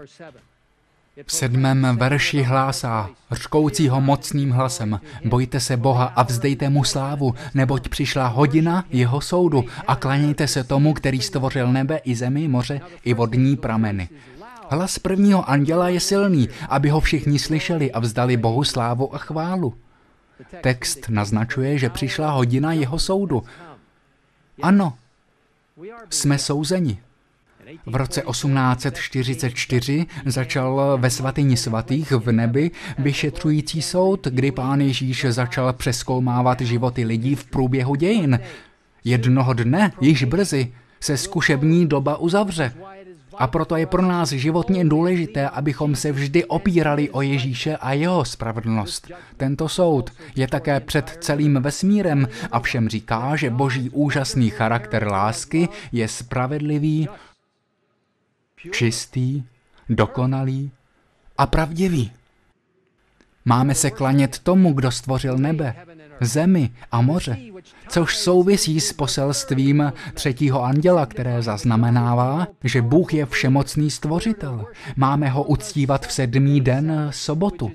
Speaker 1: V sedmém verši hlásá, řkoucího mocným hlasem, bojte se Boha a vzdejte mu slávu, neboť přišla hodina jeho soudu a klanějte se tomu, který stvořil nebe i zemi, moře i vodní prameny. Hlas prvního anděla je silný, aby ho všichni slyšeli a vzdali Bohu slávu a chválu. Text naznačuje, že přišla hodina jeho soudu. Ano, jsme souzeni. V roce 1844 začal ve svatyni svatých v nebi vyšetřující soud, kdy pán Ježíš začal přeskoumávat životy lidí v průběhu dějin. Jednoho dne, již brzy, se zkušební doba uzavře. A proto je pro nás životně důležité, abychom se vždy opírali o Ježíše a jeho spravedlnost. Tento soud je také před celým vesmírem a všem říká, že boží úžasný charakter lásky je spravedlivý, čistý, dokonalý a pravdivý. Máme se klanět tomu, kdo stvořil nebe, zemi a moře, což souvisí s poselstvím třetího anděla, které zaznamenává, že Bůh je všemocný stvořitel. Máme ho uctívat v sedmý den sobotu,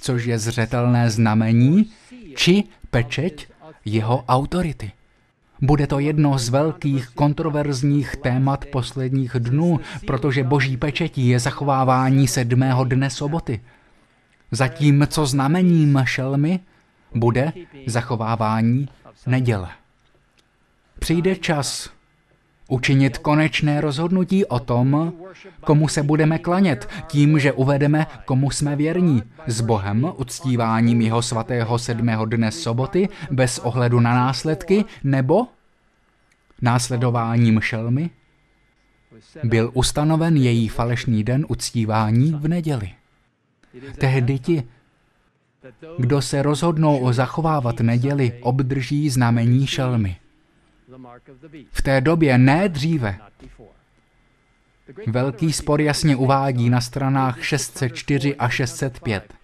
Speaker 1: což je zřetelné znamení či pečeť jeho autority. Bude to jedno z velkých kontroverzních témat posledních dnů, protože boží pečetí je zachovávání sedmého dne soboty. Zatímco znamením šelmy bude zachovávání neděle. Přijde čas učinit konečné rozhodnutí o tom, komu se budeme klanět, tím, že uvedeme, komu jsme věrní, s Bohem, uctíváním jeho svatého sedmého dne soboty, bez ohledu na následky, nebo následováním šelmy, byl ustanoven její falešný den uctívání v neděli. Tehdy ti, kdo se rozhodnou zachovávat neděli, obdrží znamení šelmy. V té době, ne dříve. Velký spor jasně uvádí na stranách 604 a 605.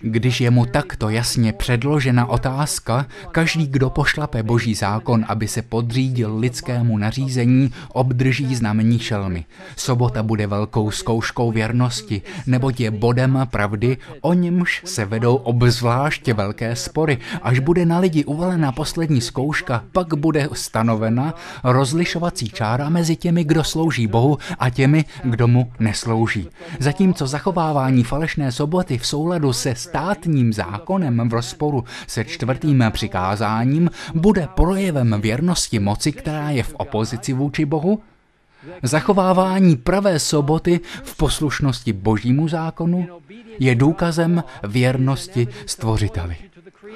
Speaker 1: Když je mu takto jasně předložena otázka, každý, kdo pošlape boží zákon, aby se podřídil lidskému nařízení, obdrží znamení šelmy. Sobota bude velkou zkouškou věrnosti, neboť je bodem pravdy, o němž se vedou obzvláště velké spory. Až bude na lidi uvalena poslední zkouška, pak bude stanovena rozlišovací čára mezi těmi, kdo slouží Bohu a těmi, kdo mu neslouží. Zatímco zachovávání falešné soboty v souladu se státním zákonem v rozporu se čtvrtým přikázáním bude projevem věrnosti moci, která je v opozici vůči Bohu? Zachovávání pravé soboty v poslušnosti božímu zákonu je důkazem věrnosti stvořiteli.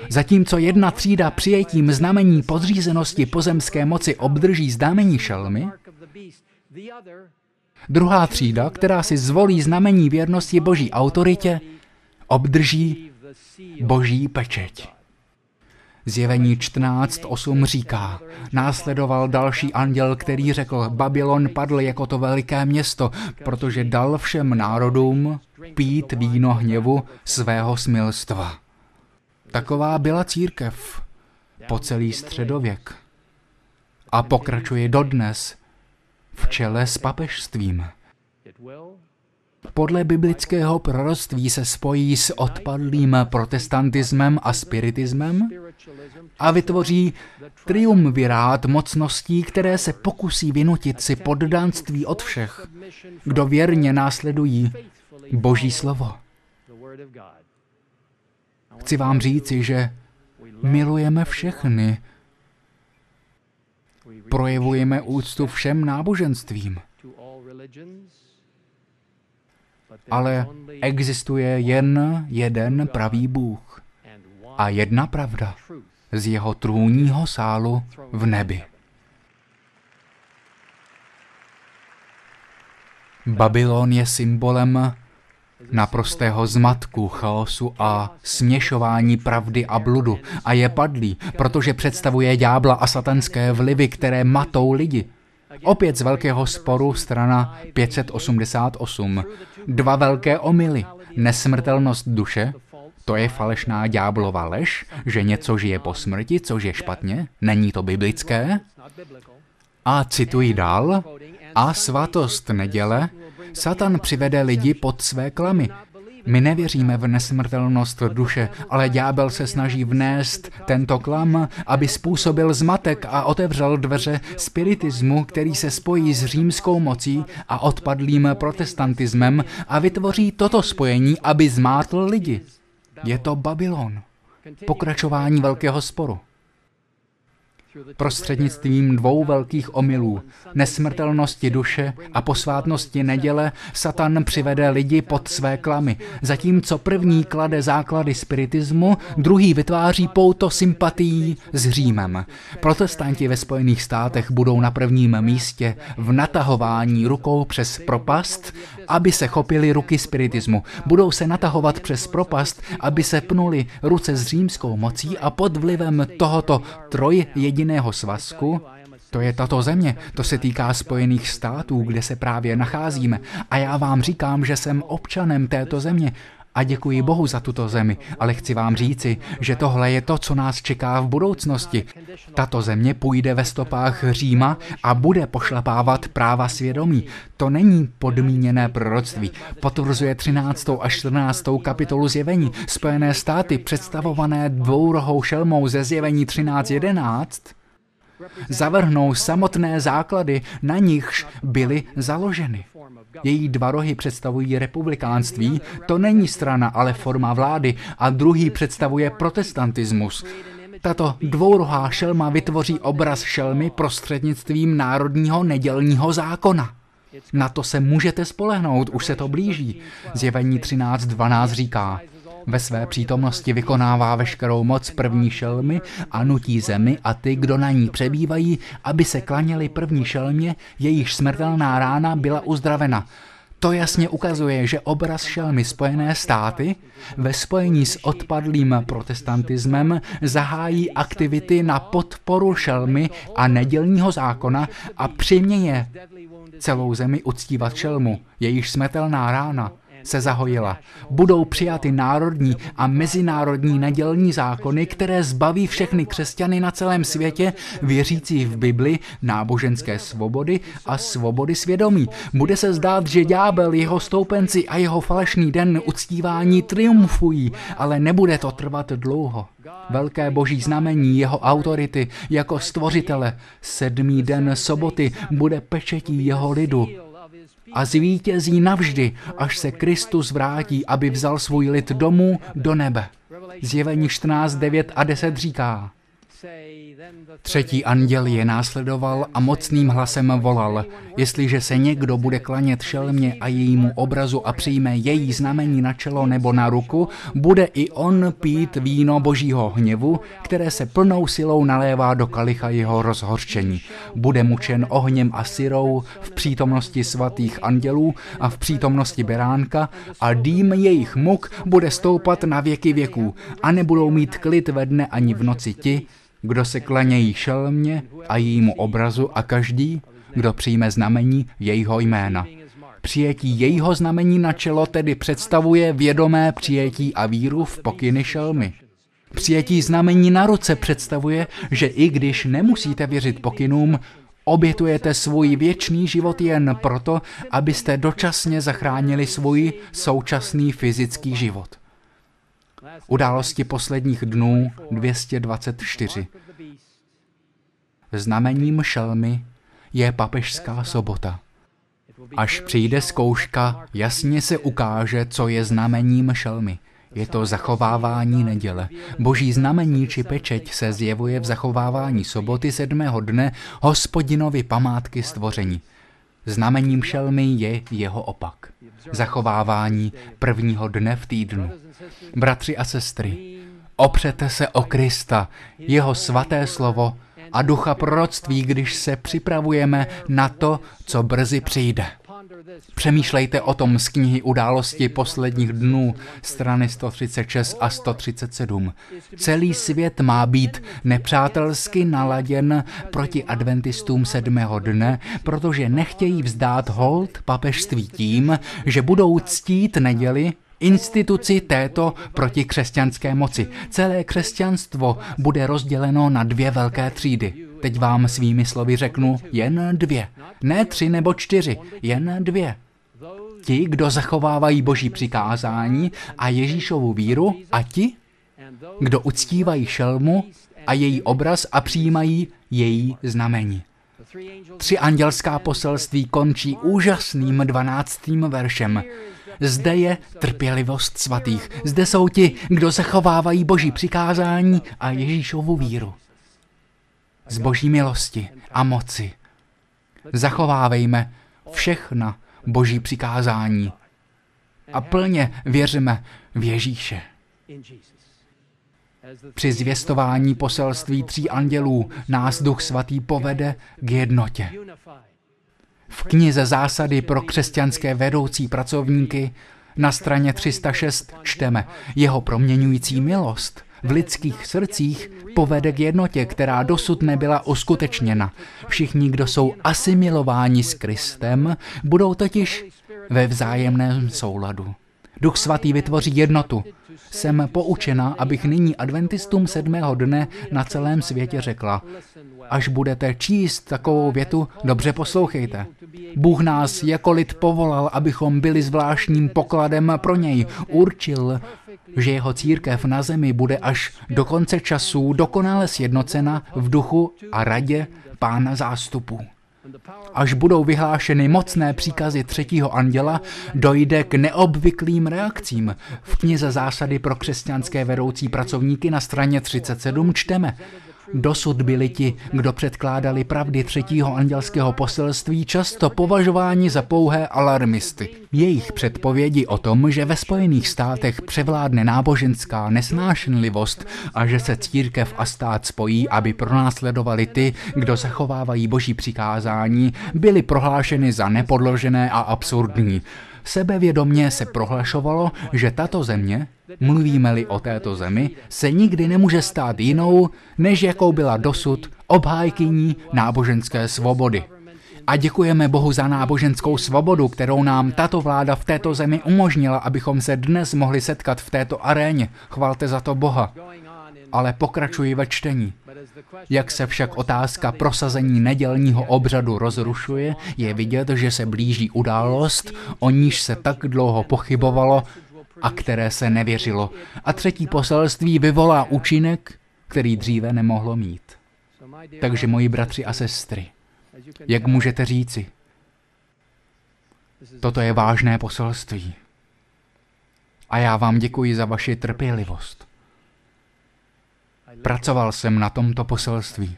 Speaker 1: Zatímco jedna třída přijetím znamení podřízenosti pozemské moci obdrží znamení šelmy, druhá třída, která si zvolí znamení věrnosti boží autoritě, obdrží boží pečeť. Zjevení 14.8 říká, následoval další anděl, který řekl, Babylon padl jako to veliké město, protože dal všem národům pít víno hněvu svého smilstva. Taková byla církev po celý středověk. A pokračuje dodnes v čele s papežstvím podle biblického proroctví se spojí s odpadlým protestantismem a spiritismem a vytvoří triumvirát mocností, které se pokusí vynutit si poddánství od všech, kdo věrně následují Boží slovo. Chci vám říci, že milujeme všechny, projevujeme úctu všem náboženstvím. Ale existuje jen jeden pravý Bůh a jedna pravda z jeho trůního sálu v nebi. Babylon je symbolem naprostého zmatku, chaosu a směšování pravdy a bludu a je padlý, protože představuje ďábla a satanské vlivy, které matou lidi. Opět z velkého sporu strana 588. Dva velké omily. Nesmrtelnost duše, to je falešná ďáblova lež, že něco žije po smrti, což je špatně, není to biblické. A cituji dál, a svatost neděle, Satan přivede lidi pod své klamy. My nevěříme v nesmrtelnost duše, ale ďábel se snaží vnést tento klam, aby způsobil zmatek a otevřel dveře spiritismu, který se spojí s římskou mocí a odpadlým protestantismem a vytvoří toto spojení, aby zmátl lidi. Je to Babylon. Pokračování velkého sporu prostřednictvím dvou velkých omylů, nesmrtelnosti duše a posvátnosti neděle, Satan přivede lidi pod své klamy. Zatímco první klade základy spiritismu, druhý vytváří pouto sympatií s Římem. Protestanti ve Spojených státech budou na prvním místě v natahování rukou přes propast, aby se chopili ruky spiritismu. Budou se natahovat přes propast, aby se pnuli ruce s římskou mocí a pod vlivem tohoto troj jediného svazku to je tato země, to se týká Spojených států, kde se právě nacházíme. A já vám říkám, že jsem občanem této země a děkuji Bohu za tuto zemi, ale chci vám říci, že tohle je to, co nás čeká v budoucnosti. Tato země půjde ve stopách Říma a bude pošlapávat práva svědomí. To není podmíněné proroctví. Potvrzuje 13. a 14. kapitolu zjevení. Spojené státy, představované dvourohou šelmou ze zjevení 13.11, zavrhnou samotné základy, na nichž byly založeny. Její dva rohy představují republikánství, to není strana, ale forma vlády, a druhý představuje protestantismus. Tato dvourohá šelma vytvoří obraz šelmy prostřednictvím národního nedělního zákona. Na to se můžete spolehnout, už se to blíží. Zjevení 13.12 říká, ve své přítomnosti vykonává veškerou moc první šelmy a nutí zemi a ty, kdo na ní přebývají, aby se klaněli první šelmě, jejíž smrtelná rána byla uzdravena. To jasně ukazuje, že obraz šelmy Spojené státy ve spojení s odpadlým protestantismem zahájí aktivity na podporu šelmy a nedělního zákona a přiměje celou zemi uctívat šelmu, jejíž smrtelná rána se zahojila. Budou přijaty národní a mezinárodní nedělní zákony, které zbaví všechny křesťany na celém světě, věřící v Bibli, náboženské svobody a svobody svědomí. Bude se zdát, že ďábel, jeho stoupenci a jeho falešný den uctívání triumfují, ale nebude to trvat dlouho. Velké boží znamení jeho autority jako stvořitele, sedmý den soboty bude pečetí jeho lidu a zvítězí navždy, až se Kristus vrátí, aby vzal svůj lid domů do nebe. Zjevení 14, 9 a 10 říká, Třetí anděl je následoval a mocným hlasem volal, jestliže se někdo bude klanět šelmě a jejímu obrazu a přijme její znamení na čelo nebo na ruku, bude i on pít víno božího hněvu, které se plnou silou nalévá do kalicha jeho rozhorčení. Bude mučen ohněm a syrou v přítomnosti svatých andělů a v přítomnosti beránka a dým jejich muk bude stoupat na věky věků a nebudou mít klid ve dne ani v noci ti, kdo se klanějí šelmě a jejímu obrazu a každý, kdo přijme znamení jejího jména. Přijetí jejího znamení na čelo tedy představuje vědomé přijetí a víru v pokyny šelmy. Přijetí znamení na ruce představuje, že i když nemusíte věřit pokynům, obětujete svůj věčný život jen proto, abyste dočasně zachránili svůj současný fyzický život. Události posledních dnů 224. Znamením šelmy je papežská sobota. Až přijde zkouška, jasně se ukáže, co je znamením šelmy. Je to zachovávání neděle. Boží znamení či pečeť se zjevuje v zachovávání soboty sedmého dne hospodinovi památky stvoření. Znamením šelmy je jeho opak. Zachovávání prvního dne v týdnu. Bratři a sestry, opřete se o Krista, jeho svaté slovo a ducha proroctví, když se připravujeme na to, co brzy přijde. Přemýšlejte o tom z knihy Události posledních dnů, strany 136 a 137. Celý svět má být nepřátelsky naladěn proti adventistům sedmého dne, protože nechtějí vzdát hold papežství tím, že budou ctít neděli instituci této protikřesťanské moci. Celé křesťanstvo bude rozděleno na dvě velké třídy. Teď vám svými slovy řeknu jen dvě. Ne tři nebo čtyři, jen dvě. Ti, kdo zachovávají boží přikázání a Ježíšovu víru a ti, kdo uctívají šelmu a její obraz a přijímají její znamení. Tři andělská poselství končí úžasným dvanáctým veršem. Zde je trpělivost svatých. Zde jsou ti, kdo zachovávají boží přikázání a Ježíšovu víru. Z boží milosti a moci. Zachovávejme všechna boží přikázání a plně věříme v Ježíše. Při zvěstování poselství tří andělů nás Duch Svatý povede k jednotě. V knize Zásady pro křesťanské vedoucí pracovníky na straně 306 čteme jeho proměňující milost v lidských srdcích povede k jednotě, která dosud nebyla uskutečněna. Všichni, kdo jsou asimilováni s Kristem, budou totiž ve vzájemném souladu. Duch svatý vytvoří jednotu. Jsem poučena, abych nyní adventistům sedmého dne na celém světě řekla, až budete číst takovou větu, dobře poslouchejte. Bůh nás jako lid povolal, abychom byli zvláštním pokladem pro něj. Určil, že jeho církev na zemi bude až do konce časů dokonale sjednocena v duchu a radě pána zástupu. Až budou vyhlášeny mocné příkazy třetího anděla, dojde k neobvyklým reakcím. V knize Zásady pro křesťanské vedoucí pracovníky na straně 37 čteme. Dosud byli ti, kdo předkládali pravdy třetího andělského poselství, často považováni za pouhé alarmisty. Jejich předpovědi o tom, že ve Spojených státech převládne náboženská nesnášenlivost a že se církev a stát spojí, aby pronásledovali ty, kdo zachovávají boží přikázání, byly prohlášeny za nepodložené a absurdní. Sebevědomně se prohlašovalo, že tato země, mluvíme-li o této zemi, se nikdy nemůže stát jinou, než jakou byla dosud obhájkyní náboženské svobody. A děkujeme Bohu za náboženskou svobodu, kterou nám tato vláda v této zemi umožnila, abychom se dnes mohli setkat v této aréně. Chvalte za to Boha. Ale pokračuji ve čtení. Jak se však otázka prosazení nedělního obřadu rozrušuje, je vidět, že se blíží událost, o níž se tak dlouho pochybovalo a které se nevěřilo. A třetí poselství vyvolá účinek, který dříve nemohlo mít. Takže moji bratři a sestry, jak můžete říci, toto je vážné poselství. A já vám děkuji za vaši trpělivost. Pracoval jsem na tomto poselství.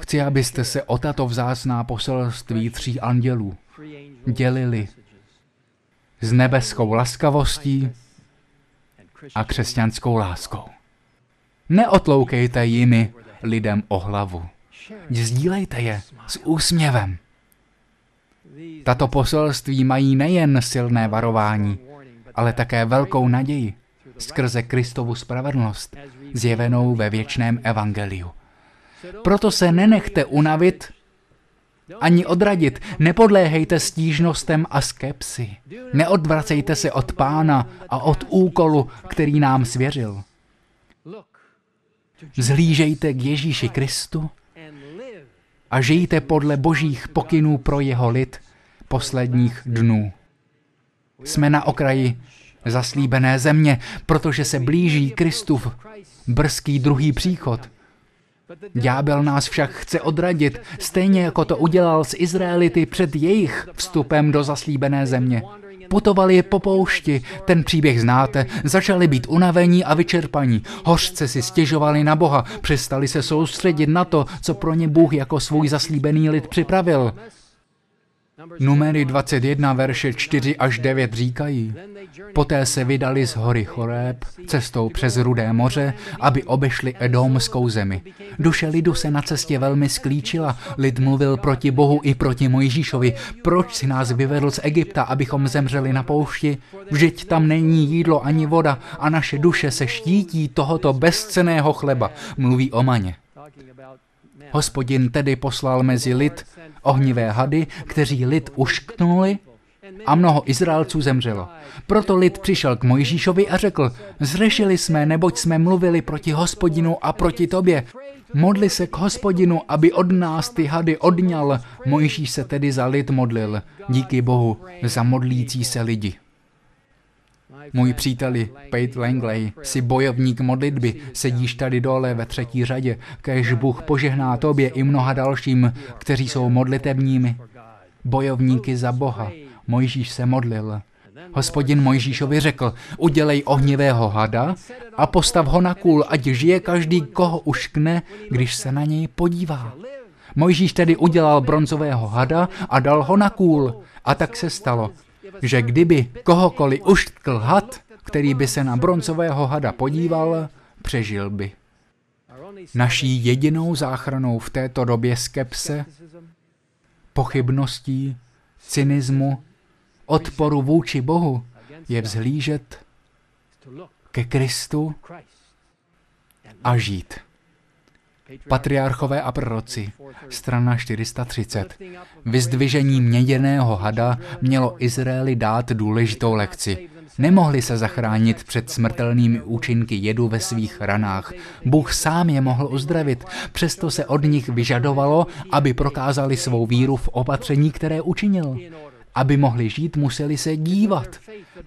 Speaker 1: Chci, abyste se o tato vzácná poselství tří andělů dělili s nebeskou laskavostí a křesťanskou láskou. Neotloukejte jimi lidem o hlavu. Sdílejte je s úsměvem. Tato poselství mají nejen silné varování, ale také velkou naději skrze Kristovu spravedlnost, zjevenou ve věčném evangeliu. Proto se nenechte unavit ani odradit. Nepodléhejte stížnostem a skepsi. Neodvracejte se od pána a od úkolu, který nám svěřil. Zhlížejte k Ježíši Kristu a žijte podle božích pokynů pro jeho lid posledních dnů. Jsme na okraji zaslíbené země, protože se blíží Kristův brzký druhý příchod. Ďábel nás však chce odradit, stejně jako to udělal s Izraelity před jejich vstupem do zaslíbené země. Putovali po poušti, ten příběh znáte, začali být unavení a vyčerpaní. Hořce si stěžovali na Boha, přestali se soustředit na to, co pro ně Bůh jako svůj zaslíbený lid připravil. Numery 21, verše 4 až 9 říkají, poté se vydali z hory Choreb cestou přes Rudé moře, aby obešli Edomskou zemi. Duše lidu se na cestě velmi sklíčila, lid mluvil proti Bohu i proti Mojžíšovi. Proč si nás vyvedl z Egypta, abychom zemřeli na poušti? Vždyť tam není jídlo ani voda a naše duše se štítí tohoto bezceného chleba, mluví o maně. Hospodin tedy poslal mezi lid ohnivé hady, kteří lid ušknuli a mnoho Izraelců zemřelo. Proto lid přišel k Mojžíšovi a řekl, zřešili jsme, neboť jsme mluvili proti hospodinu a proti tobě. Modli se k hospodinu, aby od nás ty hady odňal. Mojžíš se tedy za lid modlil. Díky Bohu za modlící se lidi. Můj příteli, Pate Langley, si bojovník modlitby, sedíš tady dole ve třetí řadě, kež Bůh požehná tobě i mnoha dalším, kteří jsou modlitebními. Bojovníky za Boha. Mojžíš se modlil. Hospodin Mojžíšovi řekl, udělej ohnivého hada a postav ho na kůl, ať žije každý, koho uškne, když se na něj podívá. Mojžíš tedy udělal bronzového hada a dal ho na kůl. A tak se stalo že kdyby kohokoliv uštkl had, který by se na broncového hada podíval, přežil by. Naší jedinou záchranou v této době skepse, pochybností, cynismu, odporu vůči Bohu je vzhlížet ke Kristu a žít. Patriarchové a proroci, strana 430. Vyzdvižení měděného hada mělo Izraeli dát důležitou lekci. Nemohli se zachránit před smrtelnými účinky jedu ve svých ranách. Bůh sám je mohl uzdravit, přesto se od nich vyžadovalo, aby prokázali svou víru v opatření, které učinil. Aby mohli žít, museli se dívat.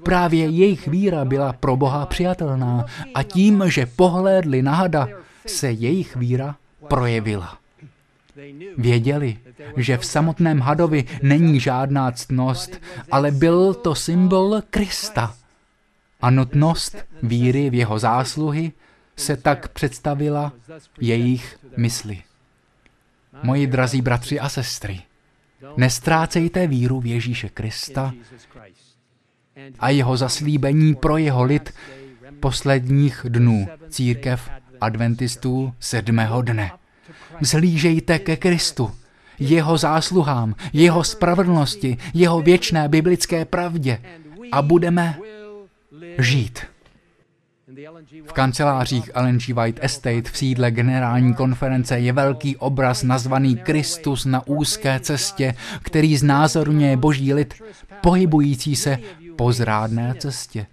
Speaker 1: Právě jejich víra byla pro Boha přijatelná a tím, že pohlédli na hada, se jejich víra projevila. Věděli, že v samotném hadovi není žádná ctnost, ale byl to symbol Krista. A nutnost víry v jeho zásluhy se tak představila jejich mysli. Moji drazí bratři a sestry, nestrácejte víru v Ježíše Krista a jeho zaslíbení pro jeho lid posledních dnů církev adventistů sedmého dne. Zhlížejte ke Kristu, jeho zásluhám, jeho spravedlnosti, jeho věčné biblické pravdě a budeme žít. V kancelářích Ellen G. White Estate v sídle generální konference je velký obraz nazvaný Kristus na úzké cestě, který znázorňuje boží lid pohybující se po zrádné cestě.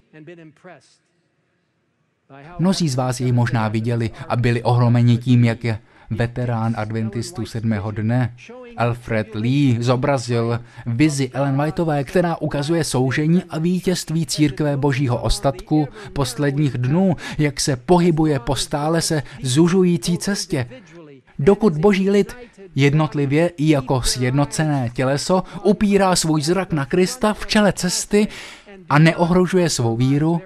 Speaker 1: Mnozí z vás jej možná viděli a byli ohromeni tím, jak je veterán adventistů sedmého dne, Alfred Lee, zobrazil vizi Ellen Whiteové, která ukazuje soužení a vítězství církve božího ostatku posledních dnů, jak se pohybuje po stále se zužující cestě. Dokud boží lid jednotlivě i jako sjednocené těleso upírá svůj zrak na Krista v čele cesty a neohrožuje svou víru,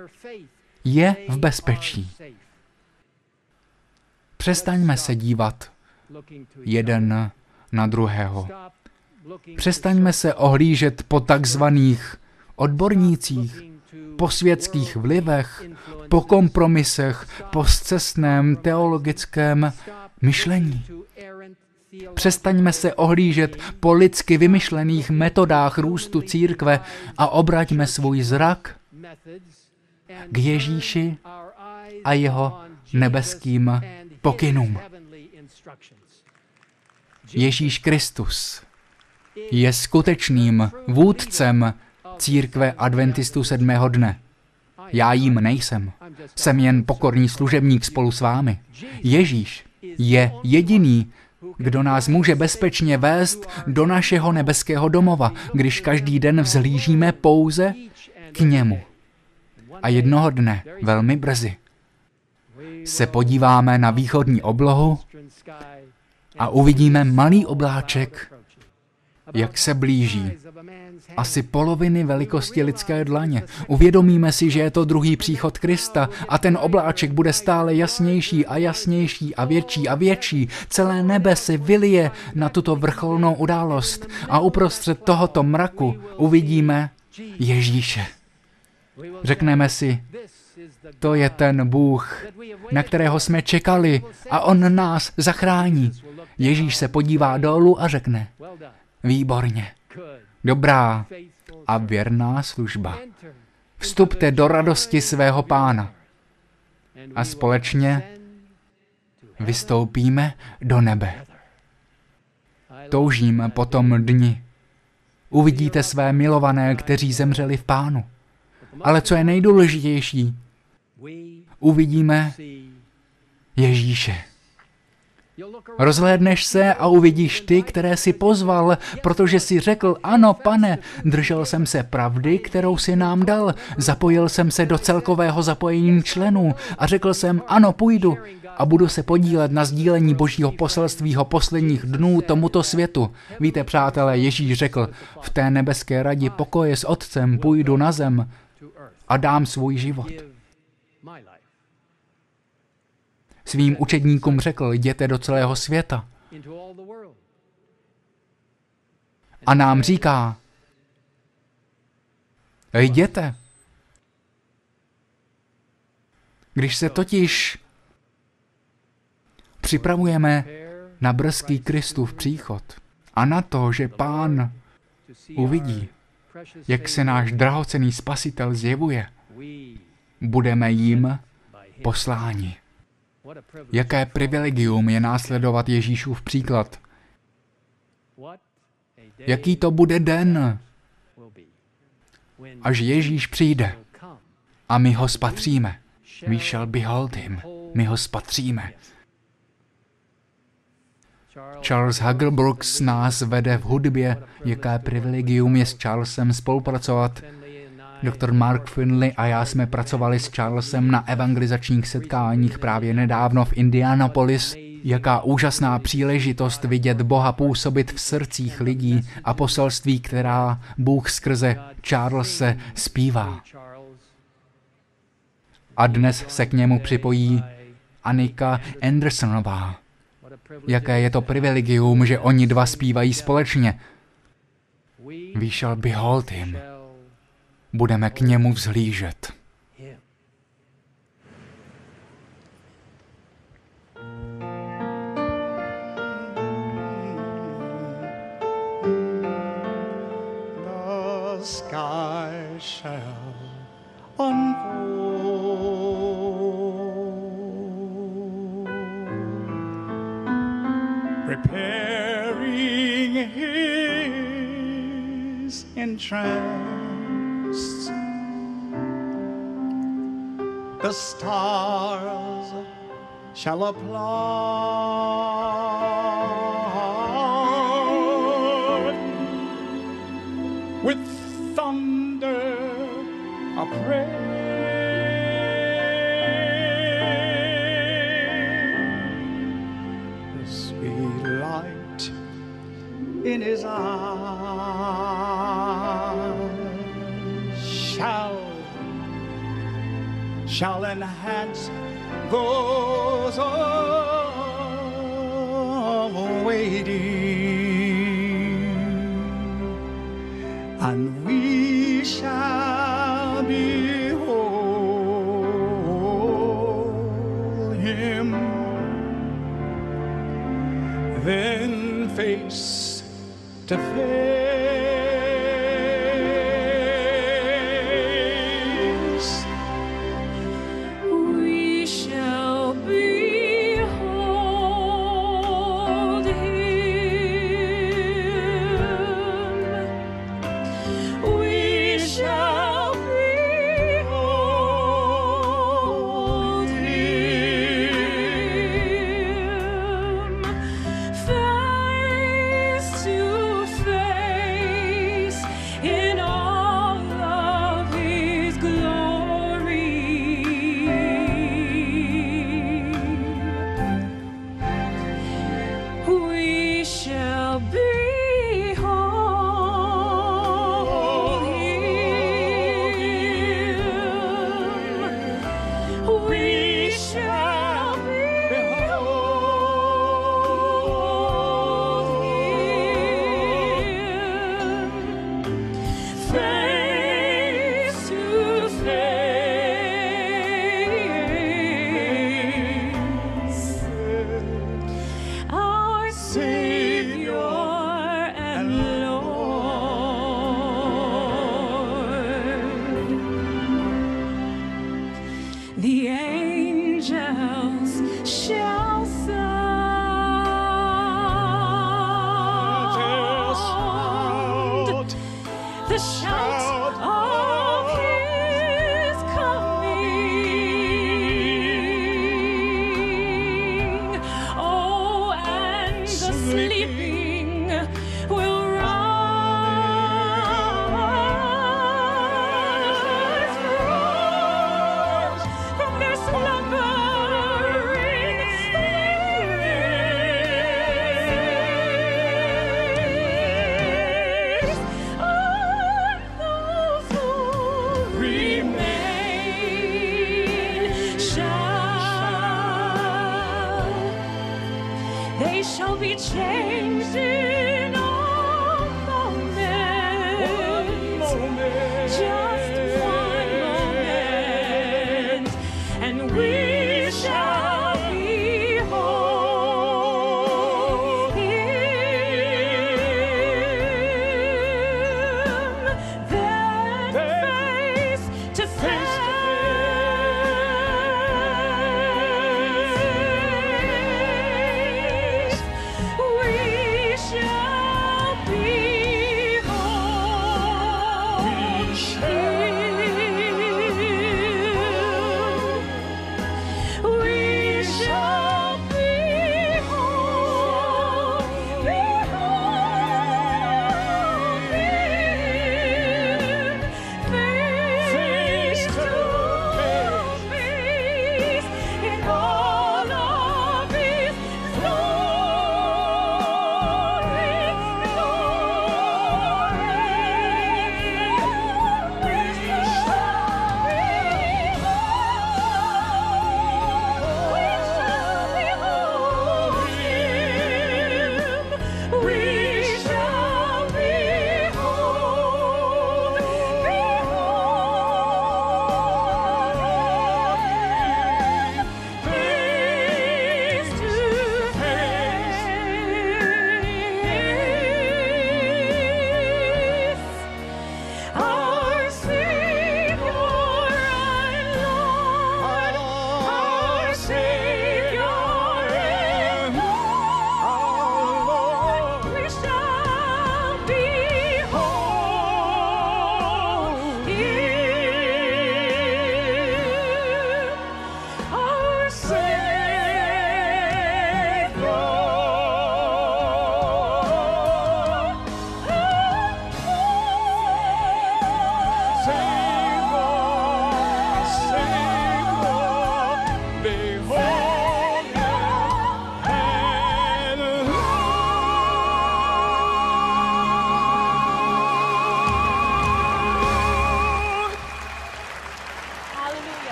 Speaker 1: je v bezpečí. Přestaňme se dívat jeden na druhého. Přestaňme se ohlížet po takzvaných odbornících, po světských vlivech, po kompromisech, po zcestném teologickém myšlení. Přestaňme se ohlížet po lidsky vymyšlených metodách růstu církve a obraťme svůj zrak k Ježíši a jeho nebeským pokynům. Ježíš Kristus je skutečným vůdcem církve adventistů sedmého dne. Já jim nejsem. Jsem jen pokorný služebník spolu s vámi. Ježíš je jediný, kdo nás může bezpečně vést do našeho nebeského domova, když každý den vzhlížíme pouze k němu. A jednoho dne, velmi brzy, se podíváme na východní oblohu a uvidíme malý obláček jak se blíží. Asi poloviny velikosti lidské dlaně. Uvědomíme si, že je to druhý příchod Krista a ten obláček bude stále jasnější a jasnější a větší a větší. Celé nebe se vylije na tuto vrcholnou událost a uprostřed tohoto mraku uvidíme Ježíše. Řekneme si, to je ten Bůh, na kterého jsme čekali a on nás zachrání. Ježíš se podívá dolů a řekne, výborně, dobrá a věrná služba. Vstupte do radosti svého pána a společně vystoupíme do nebe. Toužím po tom dni. Uvidíte své milované, kteří zemřeli v pánu. Ale co je nejdůležitější, uvidíme Ježíše. Rozhlédneš se a uvidíš ty, které si pozval, protože si řekl, ano, pane, držel jsem se pravdy, kterou si nám dal, zapojil jsem se do celkového zapojení členů a řekl jsem, ano, půjdu a budu se podílet na sdílení božího poselství posledních dnů tomuto světu. Víte, přátelé, Ježíš řekl, v té nebeské radě pokoje s Otcem půjdu na zem a dám svůj život. Svým učedníkům řekl, jděte do celého světa. A nám říká, jděte. Když se totiž připravujeme na brzký Kristův příchod a na to, že Pán uvidí, jak se náš drahocený spasitel zjevuje, budeme jim posláni. Jaké privilegium je následovat Ježíšův příklad? Jaký to bude den, až Ježíš přijde a my ho spatříme. We shall behold him. My ho spatříme. Charles Hagelbrooks nás vede v hudbě, jaké privilegium je s Charlesem spolupracovat Doktor Mark Finley a já jsme pracovali s Charlesem na evangelizačních setkáních právě nedávno v Indianapolis. Jaká úžasná příležitost vidět Boha působit v srdcích lidí a poselství, která Bůh skrze Charlese zpívá. A dnes se k němu připojí Anika Andersonová. Jaké je to privilegium, že oni dva zpívají společně. We shall behold him budeme k němu vzhlížet. sky shall unfold, preparing his entrance. the stars shall applaud with thunder a praise shall shall enhance those awaiting,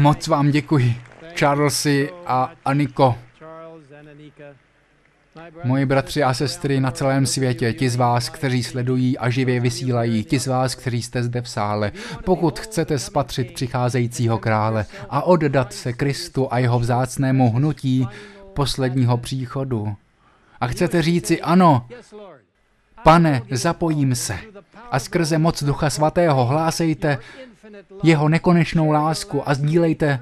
Speaker 1: moc vám děkuji, Charlesy a Aniko. Moji bratři a sestry na celém světě, ti z vás, kteří sledují a živě vysílají, ti z vás, kteří jste zde v sále, pokud chcete spatřit přicházejícího krále a oddat se Kristu a jeho vzácnému hnutí posledního příchodu. A chcete říci ano, pane, zapojím se. A skrze moc Ducha Svatého hlásejte jeho nekonečnou lásku a sdílejte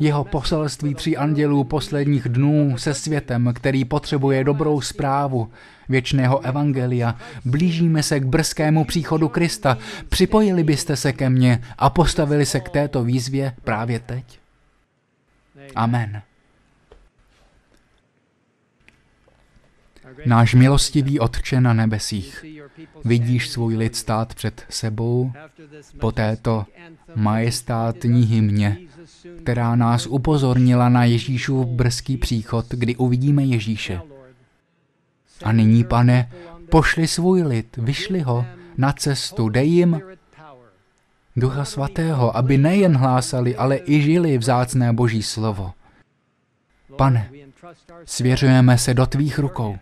Speaker 1: jeho poselství tří andělů posledních dnů se světem, který potřebuje dobrou zprávu věčného evangelia. Blížíme se k brzkému příchodu Krista. Připojili byste se ke mně a postavili se k této výzvě právě teď? Amen. Náš milostivý Otče na nebesích, vidíš svůj lid stát před sebou po této majestátní hymně, která nás upozornila na Ježíšův brzký příchod, kdy uvidíme Ježíše. A nyní, pane, pošli svůj lid, vyšli ho na cestu, dej jim Ducha Svatého, aby nejen hlásali, ale i žili vzácné Boží slovo. Pane, svěřujeme se do tvých rukou.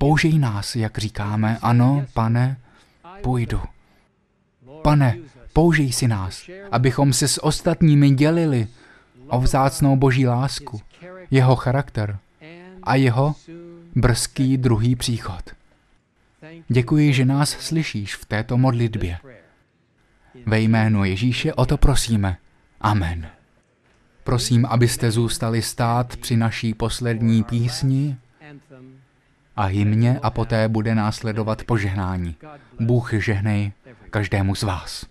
Speaker 1: Použij nás, jak říkáme, ano, pane, půjdu. Pane, použij si nás, abychom se s ostatními dělili o vzácnou boží lásku, jeho charakter a jeho brzký druhý příchod. Děkuji, že nás slyšíš v této modlitbě. Ve jménu Ježíše o to prosíme. Amen. Prosím, abyste zůstali stát při naší poslední písni a hymně a poté bude následovat požehnání. Bůh žehnej každému z vás.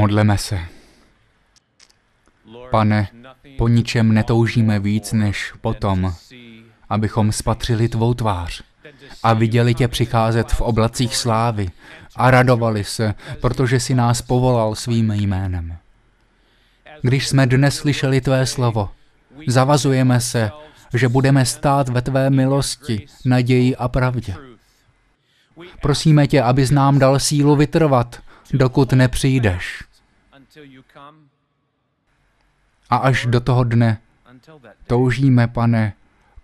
Speaker 1: Modleme se. Pane, po ničem netoužíme víc než potom, abychom spatřili tvou tvář a viděli tě přicházet v oblacích slávy a radovali se, protože si nás povolal svým jménem. Když jsme dnes slyšeli tvé slovo, zavazujeme se, že budeme stát ve tvé milosti, naději a pravdě. Prosíme tě, abys nám dal sílu vytrvat, dokud nepřijdeš. A až do toho dne toužíme, pane,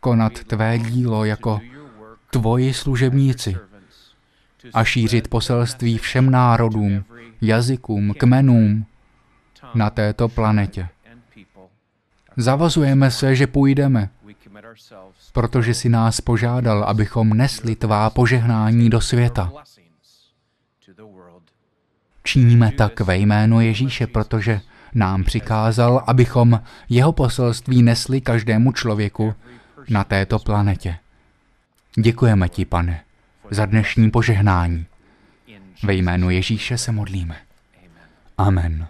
Speaker 1: konat tvé dílo jako tvoji služebníci a šířit poselství všem národům, jazykům, kmenům na této planetě. Zavazujeme se, že půjdeme, protože si nás požádal, abychom nesli tvá požehnání do světa. Činíme tak ve jménu Ježíše, protože nám přikázal, abychom jeho poselství nesli každému člověku na této planetě. Děkujeme ti, pane, za dnešní požehnání. Ve jménu Ježíše se modlíme. Amen.